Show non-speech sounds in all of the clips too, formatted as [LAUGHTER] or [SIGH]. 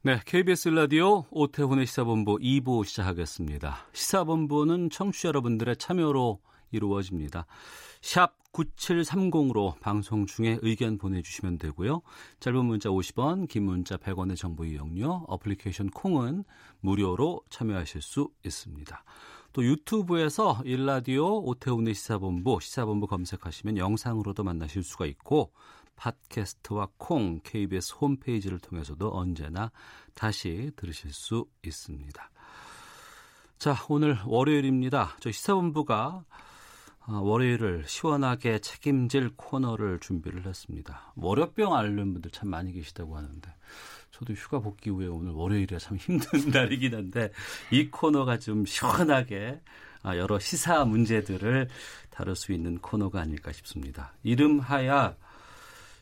네, KBS 라디오 오태훈의 시사본부 2부 시작하겠습니다. 시사본부는 청취자 여러분들의 참여로 이루어집니다. 샵 9730으로 방송 중에 의견 보내주시면 되고요. 짧은 문자 50원, 긴 문자 100원의 정보 이용료, 어플리케이션 콩은 무료로 참여하실 수 있습니다. 또 유튜브에서 일라디오 오태훈의 시사본부, 시사본부 검색하시면 영상으로도 만나실 수가 있고 팟캐스트와 콩, KBS 홈페이지를 통해서도 언제나 다시 들으실 수 있습니다. 자, 오늘 월요일입니다. 저 시사본부가 아, 월요일을 시원하게 책임질 코너를 준비를 했습니다. 월요병 앓는 분들 참 많이 계시다고 하는데 저도 휴가 복귀 후에 오늘 월요일이라 참 [LAUGHS] 힘든 날이긴 한데 이 코너가 좀 시원하게 아, 여러 시사 문제들을 다룰 수 있는 코너가 아닐까 싶습니다. 이름하야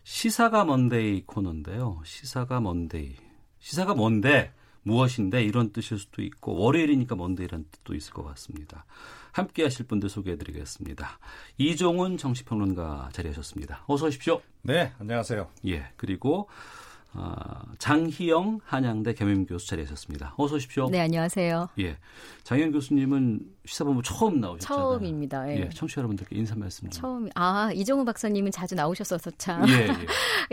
시사가 먼데이 코너인데요. 시사가 먼데이. 시사가 뭔데? 무엇인데? 이런 뜻일 수도 있고 월요일이니까 먼데이라는 뜻도 있을 것 같습니다. 함께 하실 분들 소개해 드리겠습니다. 이종훈 정치평론가 자리하셨습니다. 어서 오십시오. 네, 안녕하세요. 예, 그리고 어, 장희영 한양대 겸임교수 자리하셨습니다. 어서 오십시오. 네, 안녕하세요. 예, 장희영 교수님은 시사본부 처음 나오셨잖아요. 처음입니다. 예. 예 청취자 여러분들께 인사 말씀 좀. 처음. 아, 이종우 박사님은 자주 나오셨어서 참. 예, 예.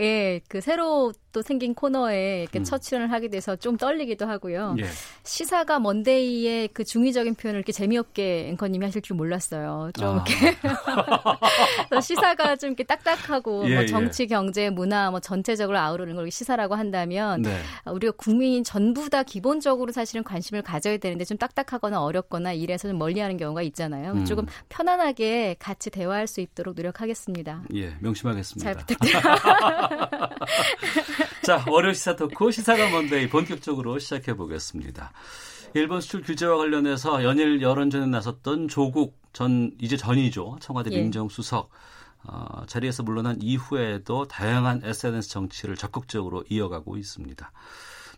[LAUGHS] 예, 그 새로 또 생긴 코너에 이렇게 음. 첫 출연을 하게 돼서 좀 떨리기도 하고요. 예. 시사가 먼데이의 그 중의적인 표현을 이렇게 재미없게 앵커님이 하실 줄 몰랐어요. 좀 아. 이렇게 [LAUGHS] 시사가 좀 이렇게 딱딱하고 예, 뭐 정치, 경제, 문화 뭐 전체적으로 아우르는 걸 시사 라고 한다면 네. 우리가 국민 전부 다 기본적으로 사실은 관심을 가져야 되는데 좀 딱딱하거나 어렵거나 이래서 좀 멀리하는 경우가 있잖아요. 음. 조금 편안하게 같이 대화할 수 있도록 노력하겠습니다. 예, 명심하겠습니다. 잘 부탁드립니다. [LAUGHS] 자, 월요 시사 토크 시사가 먼데이 본격적으로 시작해 보겠습니다. 일본 수출 규제와 관련해서 연일 여론전에 나섰던 조국 전 이제 전이죠 청와대 예. 민정수석 어, 자리에서 물러난 이후에도 다양한 SNS 정치를 적극적으로 이어가고 있습니다.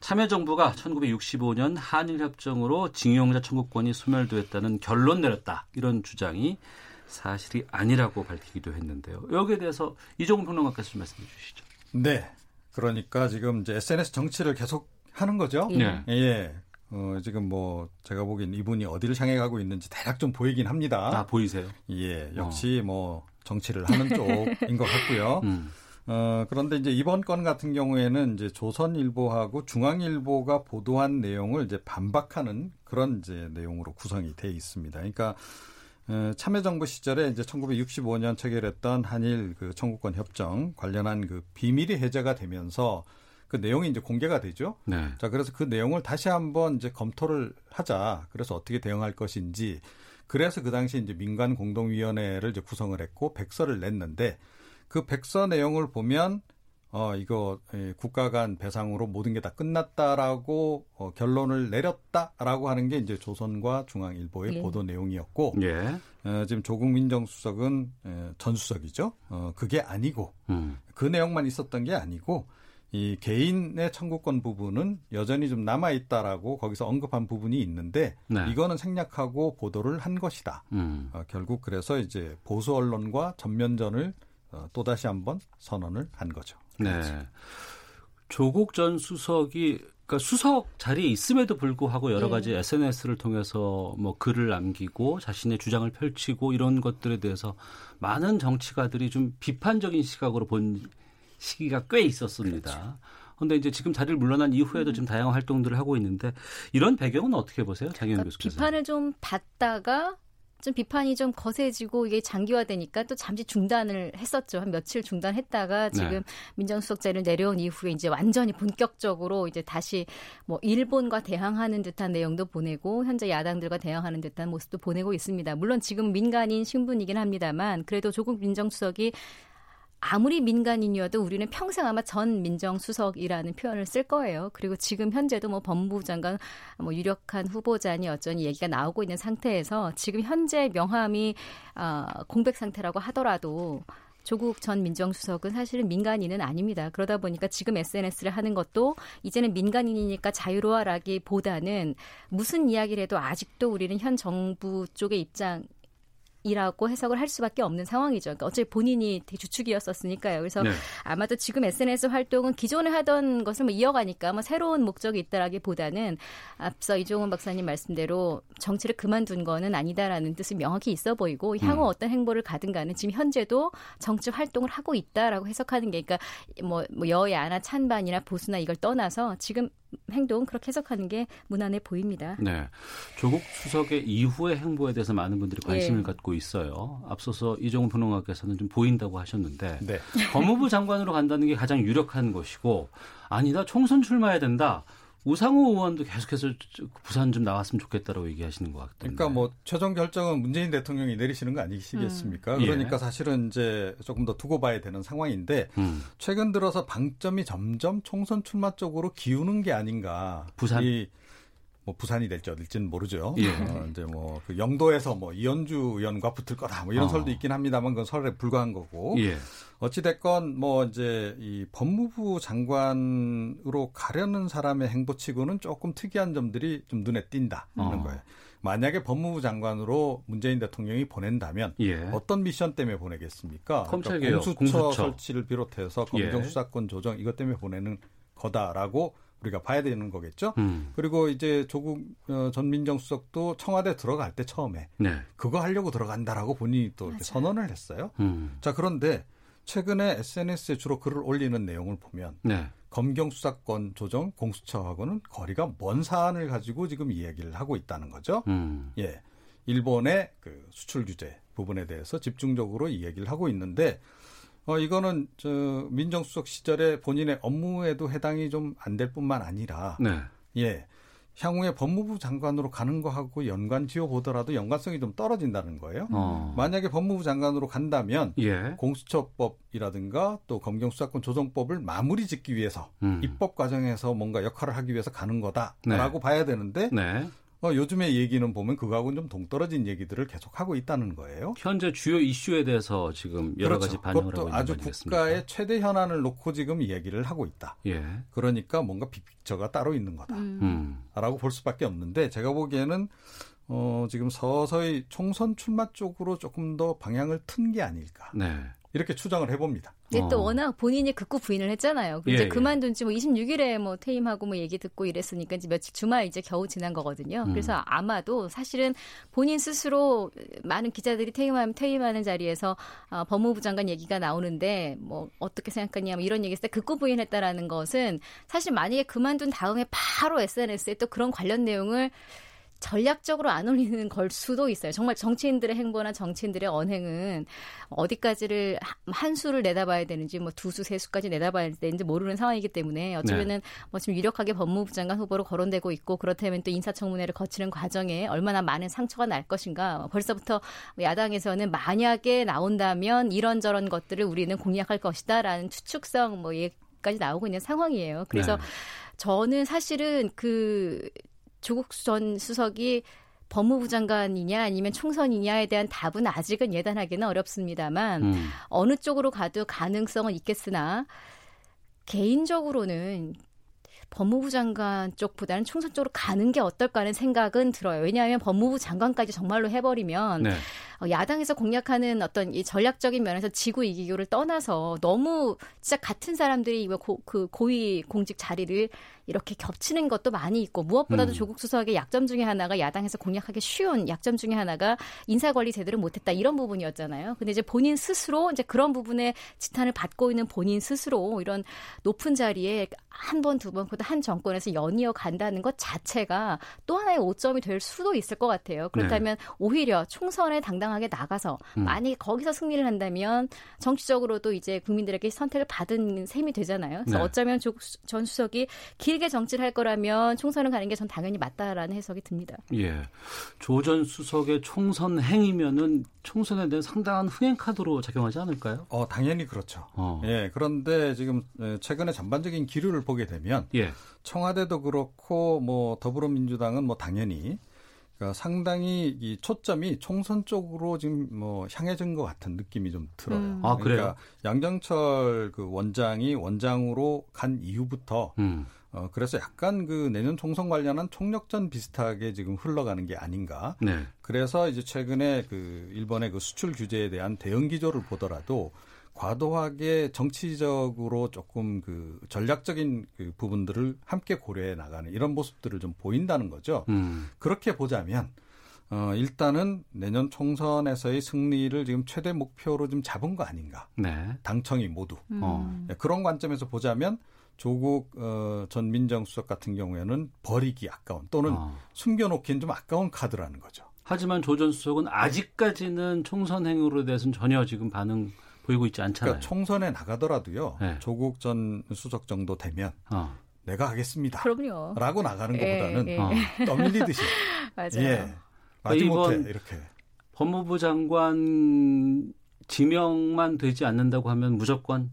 참여정부가 1965년 한일협정으로 징용자 청구권이 소멸되었다는 결론 내렸다. 이런 주장이 사실이 아니라고 밝히기도 했는데요. 여기에 대해서 이종훈 평론가께서 좀 말씀해 주시죠. 네. 그러니까 지금 이제 SNS 정치를 계속 하는 거죠. 네. 예. 어, 지금 뭐 제가 보기엔 이분이 어디를 향해 가고 있는지 대략 좀 보이긴 합니다. 아, 보이세요? 예. 역시 어. 뭐 정치를 하는 쪽인 것 같고요. [LAUGHS] 음. 어, 그런데 이제 이번 건 같은 경우에는 이제 조선일보하고 중앙일보가 보도한 내용을 이제 반박하는 그런 이제 내용으로 구성이 돼 있습니다. 그러니까 어, 참여정부 시절에 이제 1965년 체결했던 한일 그 청구권 협정 관련한 그 비밀이 해제가 되면서 그 내용이 이제 공개가 되죠. 네. 자, 그래서 그 내용을 다시 한번 이제 검토를 하자. 그래서 어떻게 대응할 것인지. 그래서 그 당시 이제 민간 공동위원회를 이제 구성을 했고 백서를 냈는데 그 백서 내용을 보면 어 이거 예, 국가 간 배상으로 모든 게 다 끝났다라고 어, 결론을 내렸다라고 하는 게 이제 조선과 중앙일보의 예. 보도 내용이었고 예. 어, 지금 조국 민 정수석은 에, 전 수석이죠. 어 그게 아니고 음. 그 내용만 있었던 게 아니고 이 개인의 청구권 부분은 여전히 좀 남아 있다라고 거기서 언급한 부분이 있는데 네. 이거는 생략하고 보도를 한 것이다. 음. 어, 결국 그래서 이제 보수 언론과 전면전을 어, 또 다시 한번 선언을 한 거죠. 네. 조국 전 수석이 그러니까 수석 자리에 있음에도 불구하고 여러 네. 가지 네. SNS를 통해서 뭐 글을 남기고 자신의 주장을 펼치고 이런 것들에 대해서 많은 정치가들이 좀 비판적인 시각으로 본 시기가 꽤 있었습니다. 그렇죠. 근데 이제 지금 자리를 물러난 이후에도 좀 다양한 활동들을 하고 있는데 이런 배경은 어떻게 보세요, 장현 그러니까 교수께서? 비판을 좀 받다가 좀 비판이 좀 거세지고 이게 장기화되니까 또 잠시 중단을 했었죠. 한 며칠 중단했다가 지금 네. 민정수석자를 내려온 이후에 이제 완전히 본격적으로 이제 다시 뭐 일본과 대항하는 듯한 내용도 보내고 현재 야당들과 대항하는 듯한 모습도 보내고 있습니다. 물론 지금 민간인 신분이긴 합니다만 그래도 조국 민정수석이 아무리 민간인이어도 우리는 평생 아마 전 민정수석이라는 표현을 쓸 거예요. 그리고 지금 현재도 뭐 법무부 장관 뭐 유력한 후보자니 어쩌니 얘기가 나오고 있는 상태에서 지금 현재 명함이 어, 공백 상태라고 하더라도 조국 전 민정수석은 사실은 민간인은 아닙니다. 그러다 보니까 지금 SNS를 하는 것도 이제는 민간인이니까 자유로워라기보다는 무슨 이야기를 해도 아직도 우리는 현 정부 쪽의 입장 이라고 해석을 할 수밖에 없는 상황이죠. 그러니까 어차피 본인이 되게 주축이었었으니까요. 그래서 네. 아마도 지금 SNS 활동은 기존에 하던 것을 뭐 이어가니까 뭐 새로운 목적이 있다라기보다는 앞서 이종훈 박사님 말씀대로 정치를 그만둔 거는 아니다라는 뜻이 명확히 있어 보이고 향후 음. 어떤 행보를 가든가는 지금 현재도 정치 활동을 하고 있다라고 해석하는 게 그러니까 뭐, 뭐 여야나 찬반이나 보수나 이걸 떠나서 지금 행동 그렇게 해석하는 게 무난해 보입니다. 네. 조국 수석의 이후의 행보에 대해서 많은 분들이 관심을 예. 갖고 있어요. 앞서서 이종훈 평론가께서는 좀 보인다고 하셨는데 네. 법무부 장관으로 간다는 게 가장 유력한 것이고 아니다 총선 출마해야 된다. 우상호 의원도 계속해서 부산 좀 나왔으면 좋겠다라고 얘기하시는 것 같아요. 그러니까 뭐 최종 결정은 문재인 대통령이 내리시는 거 아니시겠습니까? 음. 그러니까 예. 사실은 이제 조금 더 두고 봐야 되는 상황인데 음. 최근 들어서 방점이 점점 총선 출마 쪽으로 기우는 게 아닌가. 부산 이, 뭐 부산이 될지 어딜지는 모르죠. 예. 어, 이제 뭐 그 영도에서 뭐 이현주 의원과 붙을 거다 뭐 이런 어. 설도 있긴 합니다만 그건 설에 불과한 거고. 예. 어찌 됐건 뭐 이제 이 법무부 장관으로 가려는 사람의 행보치고는 조금 특이한 점들이 좀 눈에 띈다는 어. 거예요. 만약에 법무부 장관으로 문재인 대통령이 보낸다면 예. 어떤 미션 때문에 보내겠습니까? 그러니까 공수처, 공수처, 설치를 비롯해서 검경 예. 수사권 조정 이것 때문에 보내는 거다라고 우리가 봐야 되는 거겠죠. 음. 그리고 이제 조국 어, 전 민정수석도 청와대 들어갈 때 처음에 네. 그거 하려고 들어간다라고 본인이 또 이렇게 선언을 했어요. 음. 자 그런데 최근에 SNS에 주로 글을 올리는 내용을 보면 네. 검경 수사권 조정 공수처하고는 거리가 먼 사안을 가지고 지금 이야기를 하고 있다는 거죠. 음. 예, 일본의 그 수출 규제 부분에 대해서 집중적으로 이야기를 하고 있는데 어, 이거는 저 민정수석 시절에 본인의 업무에도 해당이 좀 안 될 뿐만 아니라 네. 예. 향후에 법무부 장관으로 가는 거하고 연관 지어 보더라도 연관성이 좀 떨어진다는 거예요. 어. 만약에 법무부 장관으로 간다면 예. 공수처법이라든가 또 검경수사권 조정법을 마무리 짓기 위해서 음. 입법 과정에서 뭔가 역할을 하기 위해서 가는 거다라고 네. 봐야 되는데 네. 어, 요즘에 얘기는 보면 그거하고는 좀 동떨어진 얘기들을 계속 하고 있다는 거예요. 현재 주요 이슈에 대해서 지금 여러 그렇죠. 가지 반응을 하고 있는 아주 국가의 최대 현안을 놓고 지금 얘기를 하고 있다. 예. 그러니까 뭔가 빅픽처가 따로 있는 거다라고 음. 음. 볼 수밖에 없는데 제가 보기에는 어, 지금 서서히 총선 출마 쪽으로 조금 더 방향을 튼 게 아닐까. 네. 이렇게 추정을 해봅니다. 근데 또 어. 워낙 본인이 극구 부인을 했잖아요. 그 예, 이제 예. 그만둔 지뭐 26일에 뭐 퇴임하고 뭐 얘기 듣고 이랬으니까 이제 며칠 주말 이제 겨우 지난 거거든요. 음. 그래서 아마도 사실은 본인 스스로 많은 기자들이 퇴임하면 퇴임하는 자리에서 어, 법무부 장관 얘기가 나오는데 뭐 어떻게 생각하냐 뭐 이런 얘기했을 때 극구 부인했다라는 것은 사실 만약에 그만둔 다음에 바로 SNS에 또 그런 관련 내용을 전략적으로 안 올리는 걸 수도 있어요. 정말 정치인들의 행보나 정치인들의 언행은 어디까지를 한 수를 내다봐야 되는지 뭐 두 수, 세 수까지 내다봐야 되는지 모르는 상황이기 때문에 어쩌면은 네. 뭐 지금 유력하게 법무부 장관 후보로 거론되고 있고 그렇다면 또 인사청문회를 거치는 과정에 얼마나 많은 상처가 날 것인가 벌써부터 야당에서는 만약에 나온다면 이런저런 것들을 우리는 공략할 것이다라는 추측성 뭐 얘기까지 나오고 있는 상황이에요. 그래서 네. 저는 사실은 그 조국 전 수석이 법무부 장관이냐 아니면 총선이냐에 대한 답은 아직은 예단하기는 어렵습니다만 음. 어느 쪽으로 가도 가능성은 있겠으나 개인적으로는 법무부 장관 쪽보다는 총선 쪽으로 가는 게 어떨까 하는 생각은 들어요. 왜냐하면 법무부 장관까지 정말로 해버리면 네. 어, 야당에서 공략하는 어떤 이 전략적인 면에서 지구 이기교를 떠나서 너무 진짜 같은 사람들이 고, 그 고위 공직 자리를 이렇게 겹치는 것도 많이 있고 무엇보다도 음. 조국 수석의 약점 중에 하나가 야당에서 공략하기 쉬운 약점 중에 하나가 인사 관리 제대로 못했다 이런 부분이었잖아요. 근데 이제 본인 스스로 이제 그런 부분에 지탄을 받고 있는 본인 스스로 이런 높은 자리에 한 번, 두 번, 그한 정권에서 연이어 간다는 것 자체가 또 하나의 오점이 될 수도 있을 것 같아요. 그렇다면 네. 오히려 총선에 당당 당당하게 나가서 음. 만약에 거기서 승리를 한다면 정치적으로도 이제 국민들에게 선택을 받은 셈이 되잖아요. 그래서 네. 어쩌면 조국 전 수석이 길게 정치를 할 거라면 총선을 가는 게 전 당연히 맞다라는 해석이 듭니다. 예. 조 전 수석의 총선 행위면은 총선에 대한 상당한 흥행 카드로 작용하지 않을까요? 어, 당연히 그렇죠. 어. 예. 그런데 지금 최근에 전반적인 기류를 보게 되면 예. 청와대도 그렇고 뭐 더불어민주당은 뭐 당연히 그러니까 상당히 이 초점이 총선 쪽으로 지금 뭐 향해진 것 같은 느낌이 좀 들어요. 음. 아, 그래요? 그러니까 양정철 그 원장이 원장으로 간 이후부터 음. 어 그래서 약간 그 내년 총선 관련한 총력전 비슷하게 지금 흘러가는 게 아닌가. 네. 그래서 이제 최근에 그 일본의 그 수출 규제에 대한 대응 기조를 보더라도 과도하게 정치적으로 조금 그 전략적인 그 부분들을 함께 고려해 나가는 이런 모습들을 좀 보인다는 거죠. 음. 그렇게 보자면 어, 일단은 내년 총선에서의 승리를 지금 최대 목표로 좀 잡은 거 아닌가. 네. 당청이 모두. 음. 어. 네, 그런 관점에서 보자면 조국 어, 전 민정수석 같은 경우에는 버리기 아까운 또는 어. 숨겨놓기는 좀 아까운 카드라는 거죠. 하지만 조 전 수석은 아직까지는 총선 행위로 대해서는 전혀 지금 반응 보이고 있지 않잖아요. 그러니까 총선에 나가더라도요. 네. 조국 전 수석 정도 되면 어. 내가 하겠습니다. 그럼요. 라고 나가는 예, 것보다는 예, 예. [LAUGHS] 떠밀리듯이. 맞아요. 예. 마지 못해 이렇게. 법무부 장관 지명만 되지 않는다고 하면 무조건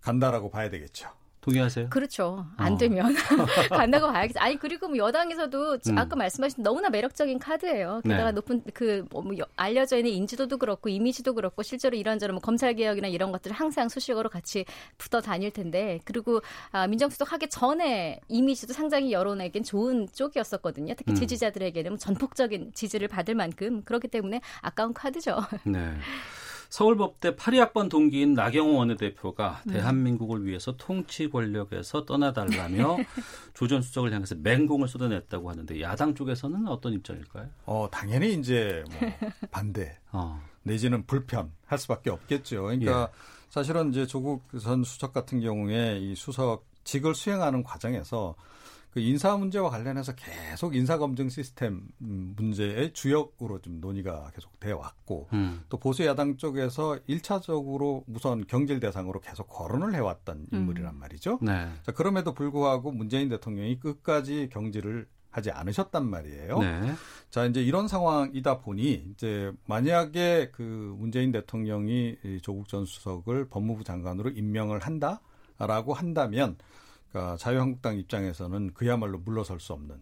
간다라고 봐야 되겠죠. 동의하세요? 그렇죠. 안 어. 되면 [LAUGHS] [LAUGHS] 간다고 봐야겠죠. 아니 그리고 뭐 여당에서도 음. 아까 말씀하신 너무나 매력적인 카드예요. 게다가 네. 높은 그뭐 뭐 알려져 있는 인지도도 그렇고 이미지도 그렇고 실제로 이런저런 뭐 검찰 개혁이나 이런 것들을 항상 수식어로 같이 붙어 다닐 텐데 그리고 아, 민정수석 하기 전에 이미지도 상당히 여론에겐 좋은 쪽이었었거든요. 특히 음. 지지자들에게는 전폭적인 지지를 받을 만큼 그렇기 때문에 아까운 카드죠. 네. [LAUGHS] 서울법대 82학번 동기인 나경호 원내대표가 음. 대한민국을 위해서 통치 권력에서 떠나달라며 [LAUGHS] 조전 수석을 향해서 맹공을 쏟아냈다고 하는데 야당 쪽에서는 어떤 입장일까요? 어 당연히 이제 뭐 [LAUGHS] 반대 어. 내지는 불편할 수밖에 없겠죠. 그러니까 예. 사실은 이제 조국 전 수석 같은 경우에 이 수석직을 수행하는 과정에서 그 인사 문제와 관련해서 계속 인사 검증 시스템 문제의 주역으로 좀 논의가 계속 돼 왔고 음. 또 보수 야당 쪽에서 1차적으로 우선 경질 대상으로 계속 거론을 해왔던 음. 인물이란 말이죠. 네. 자, 그럼에도 불구하고 문재인 대통령이 끝까지 경질을 하지 않으셨단 말이에요. 네. 자, 이제 이런 상황이다 보니 이제 만약에 그 문재인 대통령이 조국 전 수석을 법무부 장관으로 임명을 한다라고 한다면 그러니까 자유한국당 입장에서는 그야말로 물러설 수 없는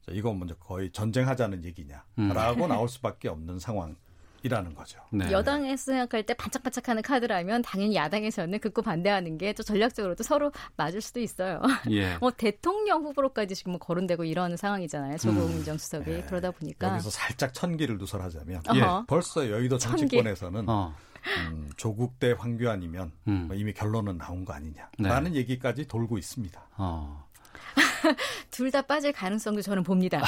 자, 이건 먼저 거의 전쟁하자는 얘기냐라고 음. 나올 수밖에 없는 상황. 이라는 거죠. 네. 여당에서 생각할 때 반짝반짝하는 카드라면 당연히 야당에서는 극구 반대하는 게 또 전략적으로도 서로 맞을 수도 있어요. 예. [LAUGHS] 뭐 대통령 후보로까지 지금 뭐 거론되고 이런 상황이잖아요. 조국 음. 민정수석이 네. 그러다 보니까 여기서 살짝 천기를 누설하자면 예. 벌써 여의도 정치권에서는 어. 음, 조국 대 황교안이면 음. 뭐 이미 결론은 나온 거 아니냐라는 네. 얘기까지 돌고 있습니다. 어. [LAUGHS] 둘 다 빠질 가능성도 저는 봅니다.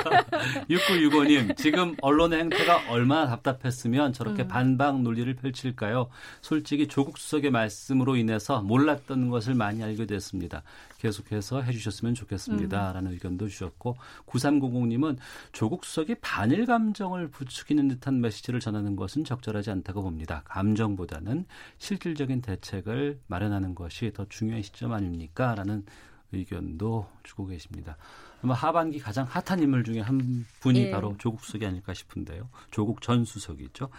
[LAUGHS] 6965님, 지금 언론의 행태가 얼마나 답답했으면 저렇게 음. 반박 논리를 펼칠까요? 솔직히 조국 수석의 말씀으로 인해서 몰랐던 것을 많이 알게 됐습니다. 계속해서 해주셨으면 좋겠습니다. 음. 라는 의견도 주셨고 9300님은 조국 수석이 반일 감정을 부추기는 듯한 메시지를 전하는 것은 적절하지 않다고 봅니다. 감정보다는 실질적인 대책을 마련하는 것이 더 중요한 시점 아닙니까? 라는 의견도 주고 계십니다. 아마 하반기 가장 핫한 인물 중에 한 분이 예. 바로 조국 수석이 아닐까 싶은데요. 조국 전 수석이죠.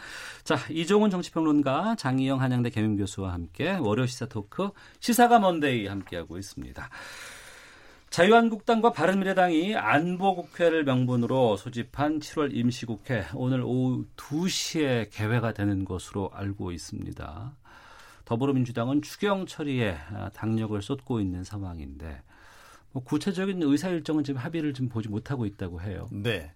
자, 이종훈 정치평론가, 장희영 한양대 개명 교수와 함께 월요 시사 토크 시사가 먼데이 함께하고 있습니다. 자유한국당과 바른미래당이 안보국회를 명분으로 소집한 7월 임시국회 오늘 오후 2시에 개회가 되는 것으로 알고 있습니다. 더불어민주당은 추경 처리에 당력을 쏟고 있는 상황인데 뭐 구체적인 의사 일정은 지금 합의를 좀 보지 못하고 있다고 해요. 네.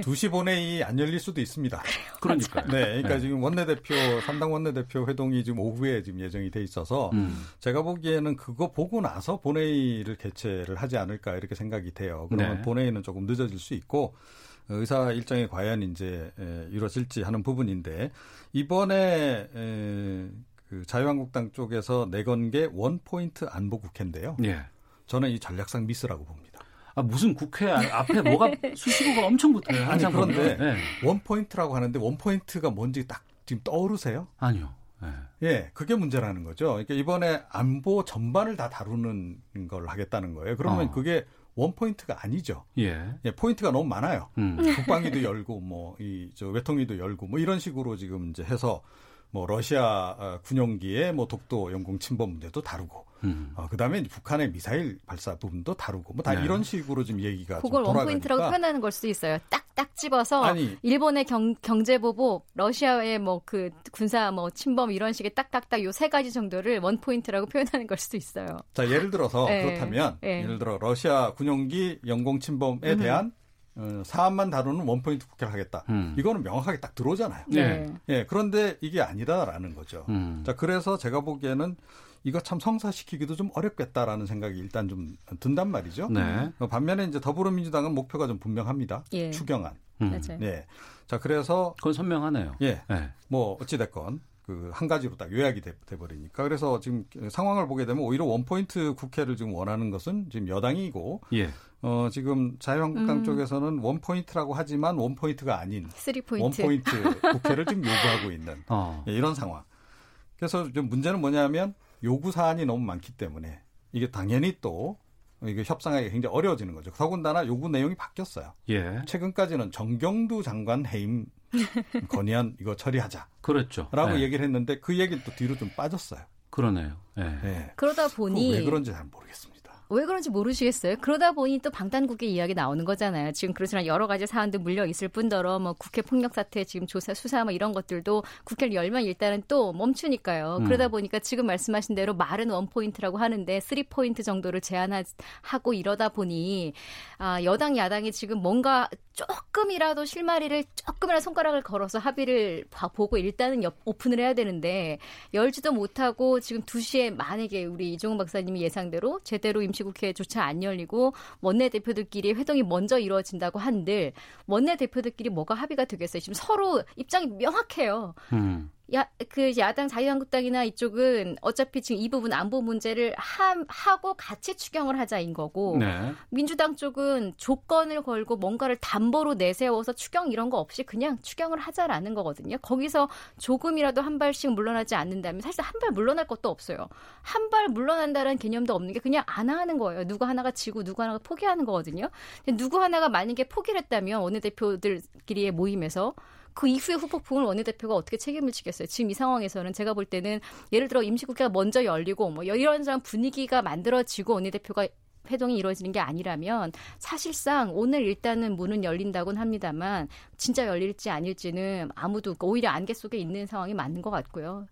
2시 본회의 안 열릴 수도 있습니다. 그러니까요. 네. 그러니까 네. 지금 원내대표, 3당 원내대표 회동이 지금 오후에 지금 예정이 돼 있어서 음. 제가 보기에는 그거 보고 나서 본회의를 개최를 하지 않을까 이렇게 생각이 돼요. 그러면 네. 본회의는 조금 늦어질 수 있고 의사 일정이 과연 이제 이루어질지 하는 부분인데 이번에 그 자유한국당 쪽에서 내건 게 one point 안보 국회인데요. 예. 저는 이 전략상 미스라고 봅니다. 아, 무슨 국회 앞에 뭐가 [LAUGHS] 수식어가 엄청 붙어요. 아니 그런데. 네. one point라고 하는데 one point가 뭔지 딱 지금 떠오르세요? 아니요. 네. 예, 그게 문제라는 거죠. 그러니까 이번에 안보 전반을 다 다루는 걸 하겠다는 거예요. 그러면 어. 그게 one point가 아니죠. 예. 예, 포인트가 너무 많아요. 음. 국방위도 열고 뭐이저 외통위도 열고 뭐 이런 식으로 지금 이제 해서 뭐 러시아 어, 군용기의 뭐 독도 영공 침범 문제도 다루고 음. 어, 그다음에 북한의 미사일 발사 부분도 다루고 뭐다 네. 이런 식으로 지금 얘기가 좀 그걸 one point라고 표현하는 걸 수도 있어요. 딱딱 집어서 아니. 일본의 경, 경제 보복, 러시아의 뭐 그 군사 뭐 침범 이런 식의 딱딱딱 요 세 가지 정도를 one point라고 표현하는 걸 수도 있어요. 자 예를 들어서 예. 그렇다면 예. 예를 들어 러시아 군용기 영공 침범에 대한 어, 사안만 다루는 one point 국회를 하겠다. 음. 이거는 명확하게 딱 들어오잖아요. 네. 예, 그런데 이게 아니다라는 거죠. 음. 자, 그래서 제가 보기에는 이거 참 성사시키기도 좀 어렵겠다라는 생각이 일단 좀 든단 말이죠. 네. 어, 반면에 이제 더불어민주당은 목표가 좀 분명합니다. 예. 추경안. 음. 네. 자, 그래서 그건 선명하네요. 예, 네. 뭐 어찌 됐건 그한 가지로 딱 요약이 돼, 돼버리니까 그래서 지금 상황을 보게 되면 오히려 one point 국회를 지금 원하는 것은 지금 여당이고 예. 어 지금 자유한국당 음. 쪽에서는 one point라고 하지만 one point가 아닌 three point. one point 국회를 지금 요구하고 있는 어. 예, 이런 상황. 그래서 좀 문제는 뭐냐면 요구 사안이 너무 많기 때문에 이게 당연히 또 이게 협상하기 굉장히 어려워지는 거죠. 더군다나 요구 내용이 바뀌었어요. 예. 최근까지는 정경두 장관 해임 [LAUGHS] 건의안 이거 처리하자라고 그렇죠. 네. 얘기를 했는데 그 얘기는 또 뒤로 좀 빠졌어요. 그러네요. 예. 예. 그러다 보니 왜 그런지 잘 모르겠습니다. 왜 그런지 모르시겠어요? 그러다 보니 또 방탄국회 이야기 나오는 거잖아요. 지금 그렇지만 여러 가지 사안들 물려 있을 뿐더러 뭐 국회 폭력 사태 지금 조사 수사 뭐 이런 것들도 국회를 열면 일단은 또 멈추니까요. 음. 그러다 보니까 지금 말씀하신 대로 말은 one point라고 하는데 three point 정도를 제안하고 이러다 보니 아, 여당 야당이 지금 뭔가 조금이라도 실마리를 조금이라도 손가락을 걸어서 합의를 봐- 보고 일단은 옆- 오픈을 해야 되는데 열지도 못하고 지금 2시에 만약에 우리 이종훈 박사님이 예상대로 제대로 임시국회조차 안 열리고 원내대표들끼리 회동이 먼저 이루어진다고 한들 원내대표들끼리 뭐가 합의가 되겠어요. 지금 서로 입장이 명확해요. 음. 야, 그 야당 자유한국당이나 이쪽은 어차피 지금 이 부분 안보 문제를 하, 하고 같이 추경을 하자인 거고 네. 민주당 쪽은 조건을 걸고 뭔가를 담보로 내세워서 추경 이런 거 없이 그냥 추경을 하자라는 거거든요. 거기서 조금이라도 한 발씩 물러나지 않는다면 사실 한 발 물러날 것도 없어요. 한 발 물러난다는 개념도 없는 게 그냥 안 하는 거예요. 누구 하나가 지고 누구 하나가 포기하는 거거든요. 근데 누구 하나가 만약에 포기를 했다면 원내대표들끼리의 모임에서 그 이후에 후폭풍을 원내대표가 어떻게 책임을 지겠어요? 지금 이 상황에서는 제가 볼 때는 예를 들어 임시국회가 먼저 열리고 뭐 이런 저 분위기가 만들어지고 원내대표가 회동이 이루어지는 게 아니라면 사실상 오늘 일단은 문은 열린다고는 합니다만 진짜 열릴지 아닐지는 아무도 오히려 안개 속에 있는 상황이 맞는 것 같고요.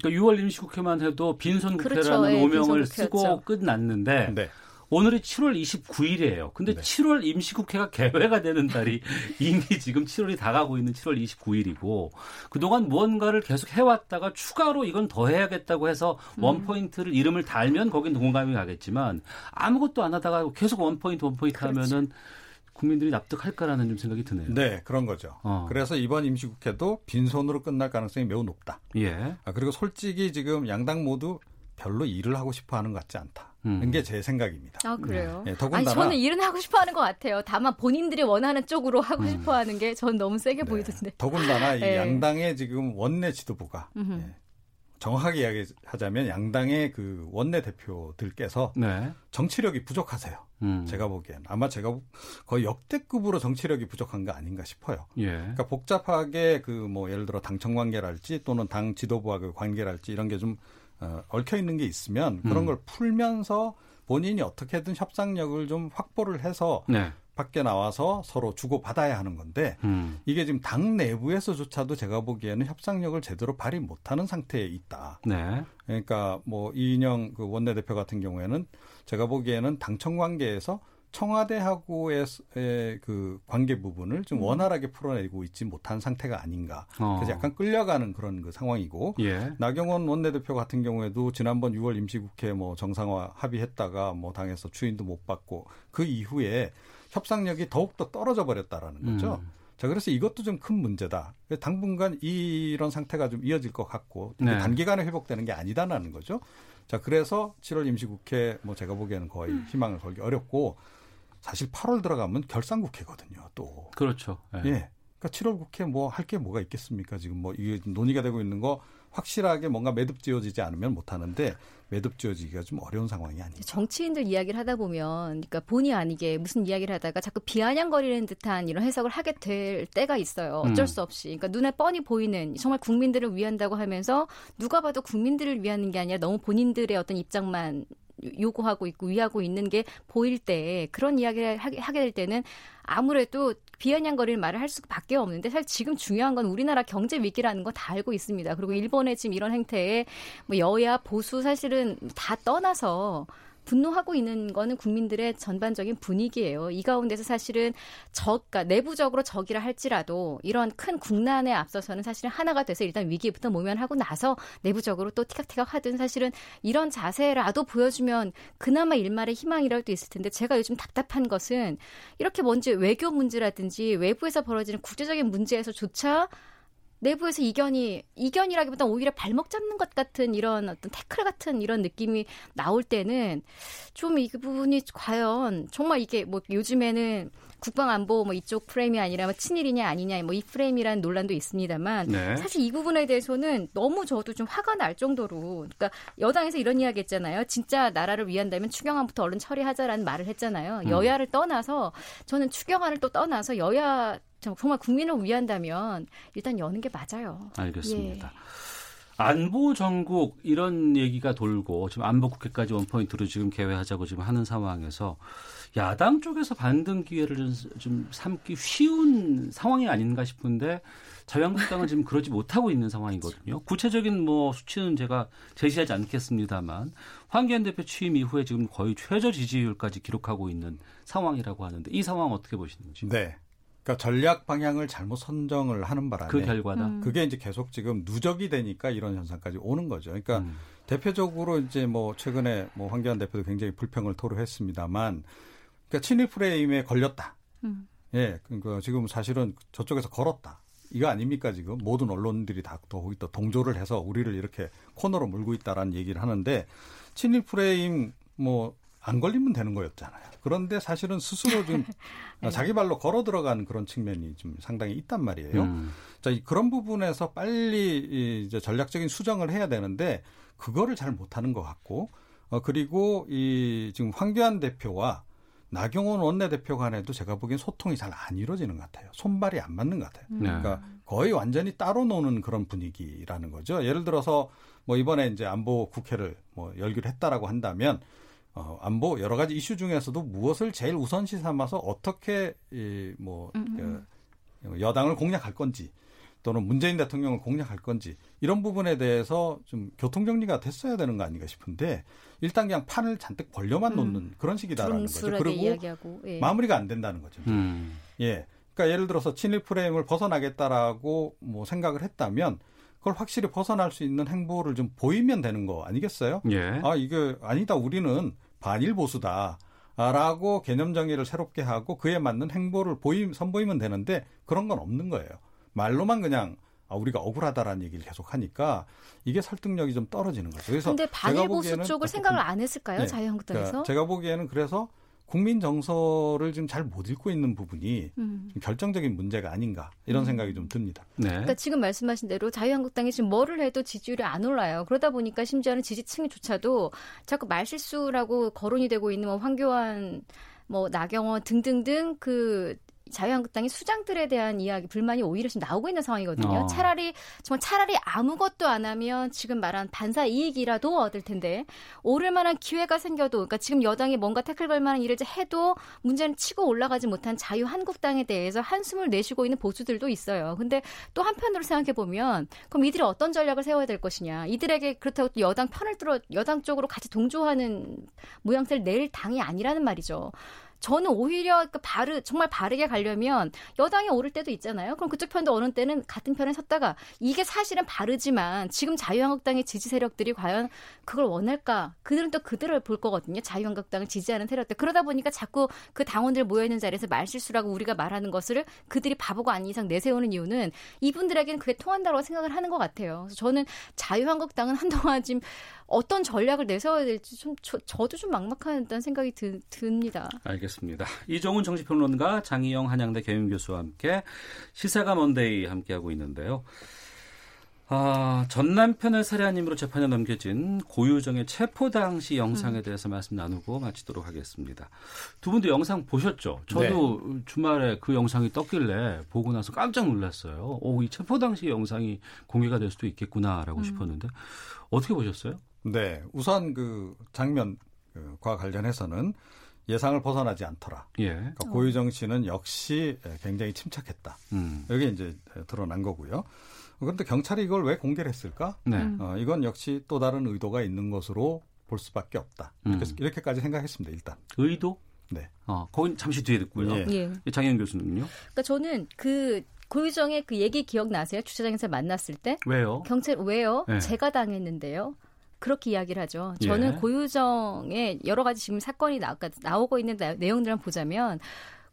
그러니까 6월 임시국회만 해도 빈손 국회라는 그렇죠. 예, 오명을 빈손국회였죠. 쓰고 끝났는데 네. 오늘이 7월 29일이에요. 근데 네. 7월 임시국회가 개회가 되는 달이 [LAUGHS] 이미 지금 7월이 다가고 있는 7월 29일이고 그동안 무언가를 계속 해왔다가 추가로 이건 더 해야겠다고 해서 음. 원포인트를 이름을 달면 거긴 공감이 가겠지만 아무것도 안 하다가 계속 원포인트 원포인트 그렇죠. 하면은 국민들이 납득할까라는 좀 생각이 드네요. 네, 그런 거죠. 어. 그래서 이번 임시국회도 빈손으로 끝날 가능성이 매우 높다. 예. 아, 그리고 솔직히 지금 양당 모두 별로 일을 하고 싶어 하는 것 같지 않다. 음. 이게 제 생각입니다. 아 그래요? 네, 아니 더군다나 저는 일은 하고 싶어하는 것 같아요. 다만 본인들이 원하는 쪽으로 하고 음. 싶어하는 게 전 너무 세게 네, 보이던데. 더군다나 이 [LAUGHS] 네. 양당의 지금 원내 지도부가. 예, 정확하게 이야기하자면 양당의 그 원내 대표들께서 네. 정치력이 부족하세요. 음. 제가 보기엔 아마 제가 거의 역대급으로 정치력이 부족한 거 아닌가 싶어요. 예. 그러니까 복잡하게 그 뭐 예를 들어 당청 관계랄지 또는 당 지도부와 그 관계랄지 이런 게 좀 어, 얽혀 있는 게 있으면 그런 음. 걸 풀면서 본인이 어떻게든 협상력을 좀 확보를 해서 네. 밖에 나와서 서로 주고 받아야 하는 건데 음. 이게 지금 당 내부에서조차도 제가 보기에는 협상력을 제대로 발휘 못하는 상태에 있다. 네. 그러니까 뭐 이인영 그 원내대표 같은 경우에는 제가 보기에는 당청 관계에서 청와대하고의 그 관계 부분을 좀 원활하게 풀어내고 있지 못한 상태가 아닌가. 어. 그래서 약간 끌려가는 그런 그 상황이고 예. 나경원 원내대표 같은 경우에도 지난번 6월 임시국회 뭐 정상화 합의했다가 뭐 당에서 추인도 못 받고 그 이후에 협상력이 더욱더 떨어져 버렸다라는 거죠. 음. 자, 그래서 이것도 좀 큰 문제다. 당분간 이런 상태가 좀 이어질 것 같고 네. 단기간에 회복되는 게 아니다라는 거죠. 자, 그래서 7월 임시국회 뭐 제가 보기에는 거의 희망을 걸기 어렵고 사실 8월 들어가면 결산 국회거든요. 또 그렇죠. 예. 예. 그러니까 7월 국회 뭐 할 게 뭐가 있겠습니까? 지금 뭐 이게 논의가 되고 있는 거 확실하게 뭔가 매듭 지어지지 않으면 못 하는데 매듭 지어지기가 좀 어려운 상황이 아니죠. 정치인들 이야기를 하다 보면, 그러니까 본의 아니게 무슨 이야기를 하다가 자꾸 비아냥거리는 듯한 이런 해석을 하게 될 때가 있어요. 어쩔 음. 수 없이. 그러니까 눈에 뻔히 보이는 정말 국민들을 위한다고 하면서 누가 봐도 국민들을 위하는 게 아니라 너무 본인들의 어떤 입장만 요구하고 있고 위하고 있는 게 보일 때 그런 이야기를 하게, 될 때는 아무래도 비아냥거리는 말을 할 수밖에 없는데 사실 지금 중요한 건 우리나라 경제 위기라는 거 다 알고 있습니다. 그리고 일본의 지금 이런 행태에 뭐 여야 보수 사실은 다 떠나서 분노하고 있는 거는 국민들의 전반적인 분위기예요. 이 가운데서 사실은 적, 그러니까 내부적으로 적이라 할지라도 이런 큰 국난에 앞서서는 사실은 하나가 돼서 일단 위기부터 모면하고 나서 내부적으로 또 티격태격 하든 사실은 이런 자세라도 보여주면 그나마 일말의 희망이라도 있을 텐데 제가 요즘 답답한 것은 이렇게 먼저 외교 문제라든지 외부에서 벌어지는 국제적인 문제에서조차 내부에서 이견이 이견이라기보다 오히려 발목 잡는 것 같은 이런 어떤 태클 같은 이런 느낌이 나올 때는 좀 이 부분이 과연 정말 이게 뭐 요즘에는 국방안보 뭐 이쪽 프레임이 아니라 뭐 친일이냐 아니냐 뭐 이 프레임이라는 논란도 있습니다만 네. 사실 이 부분에 대해서는 너무 저도 좀 화가 날 정도로 그러니까 여당에서 이런 이야기 했잖아요. 진짜 나라를 위한다면 추경안부터 얼른 처리하자라는 말을 했잖아요. 음. 여야를 떠나서 저는 추경안을 또 떠나서 여야 정말 국민을 위한다면 일단 여는 게 맞아요. 알겠습니다. 예. 안보 전국 이런 얘기가 돌고 지금 안보 국회까지 원포인트로 지금 개회하자고 지금 하는 상황에서 야당 쪽에서 반등 기회를 좀, 좀 삼기 쉬운 상황이 아닌가 싶은데 자유한국당은 지금 그러지 못하고 있는 상황이거든요. 구체적인 뭐 수치는 제가 제시하지 않겠습니다만 황교안 대표 취임 이후에 지금 거의 최저 지지율까지 기록하고 있는 상황이라고 하는데 이 상황 어떻게 보시는지? 네. 그러니까 전략 방향을 잘못 선정을 하는 바람에 그 결과다. 음. 그게 이제 계속 지금 누적이 되니까 이런 현상까지 오는 거죠. 그러니까 음. 대표적으로 이제 뭐 최근에 뭐 황교안 대표도 굉장히 불평을 토로했습니다만 그러니까 친일 프레임에 걸렸다. 음. 예, 그러니까 지금 사실은 저쪽에서 걸었다. 이거 아닙니까 지금 모든 언론들이 다또 동조를 해서 우리를 이렇게 코너로 물고 있다라는 얘기를 하는데 친일 프레임 뭐 안 걸리면 되는 거였잖아요. 그런데 사실은 스스로 좀 [LAUGHS] 네. 자기 발로 걸어 들어간 그런 측면이 좀 상당히 있단 말이에요. 음. 자, 그런 부분에서 빨리 이제 전략적인 수정을 해야 되는데 그거를 잘 못하는 것 같고 어, 그리고 이 지금 황교안 대표와 나경원 원내대표 간에도 제가 보기엔 소통이 잘 안 이루어지는 것 같아요. 손발이 안 맞는 것 같아요. 네. 그러니까 거의 완전히 따로 노는 그런 분위기라는 거죠. 예를 들어서 뭐 이번에 이제 안보 국회를 뭐 열기로 했다라고 한다면 어, 안보 여러 가지 이슈 중에서도 무엇을 제일 우선시 삼아서 어떻게 이뭐 음. 그, 여당을 공략할 건지 또는 문재인 대통령을 공략할 건지 이런 부분에 대해서 좀 교통 정리가 됐어야 되는 거 아닌가 싶은데 일단 그냥 판을 잔뜩 벌려만 음. 놓는 그런 식이다라는 거죠. 그리고 이야기하고, 예. 마무리가 안 된다는 거죠. 음. 예. 그러니까 예를 들어서 친일 프레임을 벗어나겠다라고 뭐 생각을 했다면 그걸 확실히 벗어날 수 있는 행보를 좀 보이면 되는 거 아니겠어요? 예. 아 이게 아니다 우리는 반일 보수다. 라고 개념 정의를 새롭게 하고 그에 맞는 행보를 보임, 선보이면 되는데 그런 건 없는 거예요. 말로만 그냥 아, 우리가 억울하다라는 얘기를 계속 하니까 이게 설득력이 좀 떨어지는 거죠. 그래서 근데 반일 보수 쪽을 생각을 안 했을까요? 네, 자유한국당에서? 그러니까 제가 보기에는 그래서 국민 정서를 지금 잘 못 읽고 있는 부분이 음. 결정적인 문제가 아닌가 이런 음. 생각이 좀 듭니다. 네. 그러니까 지금 말씀하신 대로 자유한국당이 지금 뭐를 해도 지지율이 안 올라요. 그러다 보니까 심지어는 지지층조차도 자꾸 말실수라고 거론이 되고 있는 뭐 황교안 뭐 나경원 등등등 그 자유한국당이 수장들에 대한 이야기 불만이 오히려 지금 나오고 있는 상황이거든요. 어. 차라리 정말 차라리 아무것도 안 하면 지금 말한 반사 이익이라도 얻을 텐데 오를 만한 기회가 생겨도 그러니까 지금 여당이 뭔가 태클 걸 만한 일을 해도 문제는 치고 올라가지 못한 자유한국당에 대해서 한숨을 내쉬고 있는 보수들도 있어요. 근데 또 한편으로 생각해 보면 그럼 이들이 어떤 전략을 세워야 될 것이냐. 이들에게 그렇다고 또 여당 편을 들어 여당 쪽으로 같이 동조하는 모양새를 낼 당이 아니라는 말이죠. 저는 오히려 그 바르 정말 바르게 가려면 여당이 오를 때도 있잖아요. 그럼 그쪽 편도 어느 때는 같은 편에 섰다가 이게 사실은 바르지만 지금 자유한국당의 지지 세력들이 과연 그걸 원할까? 그들은 또 그들을 볼 거거든요. 자유한국당을 지지하는 세력들. 그러다 보니까 자꾸 그 당원들 모여 있는 자리에서 말실수라고 우리가 말하는 것을 그들이 바보가 아닌 이상 내세우는 이유는 이분들에게는 그게 통한다고 생각을 하는 것 같아요. 그래서 저는 자유한국당은 [LAUGHS] 한동안 지금 어떤 전략을 내세워야 될지 좀 저, 저도 좀 막막하다는 생각이 드, 듭니다. 알겠습니다. 이종훈 정치평론가 장희영 한양대 개윤교수와 함께 시사가 먼데이 함께 하고 있는데요. 아, 전 남편을 살해한 혐의로 재판에 넘겨진 고유정의 체포 당시 영상에 대해서 말씀 나누고 마치도록 하겠습니다. 두 분도 영상 보셨죠? 저도 네. 주말에 그 영상이 떴길래 보고 나서 깜짝 놀랐어요. 오, 이 체포 당시 영상이 공개가 될 수도 있겠구나라고 음. 싶었는데 어떻게 보셨어요? 네, 우선 그 장면과 관련해서는 예상을 벗어나지 않더라. 예. 그러니까 고유정 씨는 역시 굉장히 침착했다. 음. 여기 이제 드러난 거고요. 그런데 경찰이 이걸 왜 공개를 했을까? 네. 어, 이건 역시 또 다른 의도가 있는 것으로 볼 수밖에 없다. 이렇게, 음. 이렇게 까지 생각했습니다. 일단 의도? 네. 어, 거긴 잠시 뒤에 듣고요. 예. 예. 장현 교수님요? 그러니까 저는 그 고유정의 그 얘기 기억나세요? 주차장에서 만났을 때? 왜요? 경찰 왜요? 네. 제가 당했는데요. 그렇게 이야기를 하죠. 저는 예. 고유정의 여러 가지 지금 사건이 나, 나오고 있는 내용들을 보자면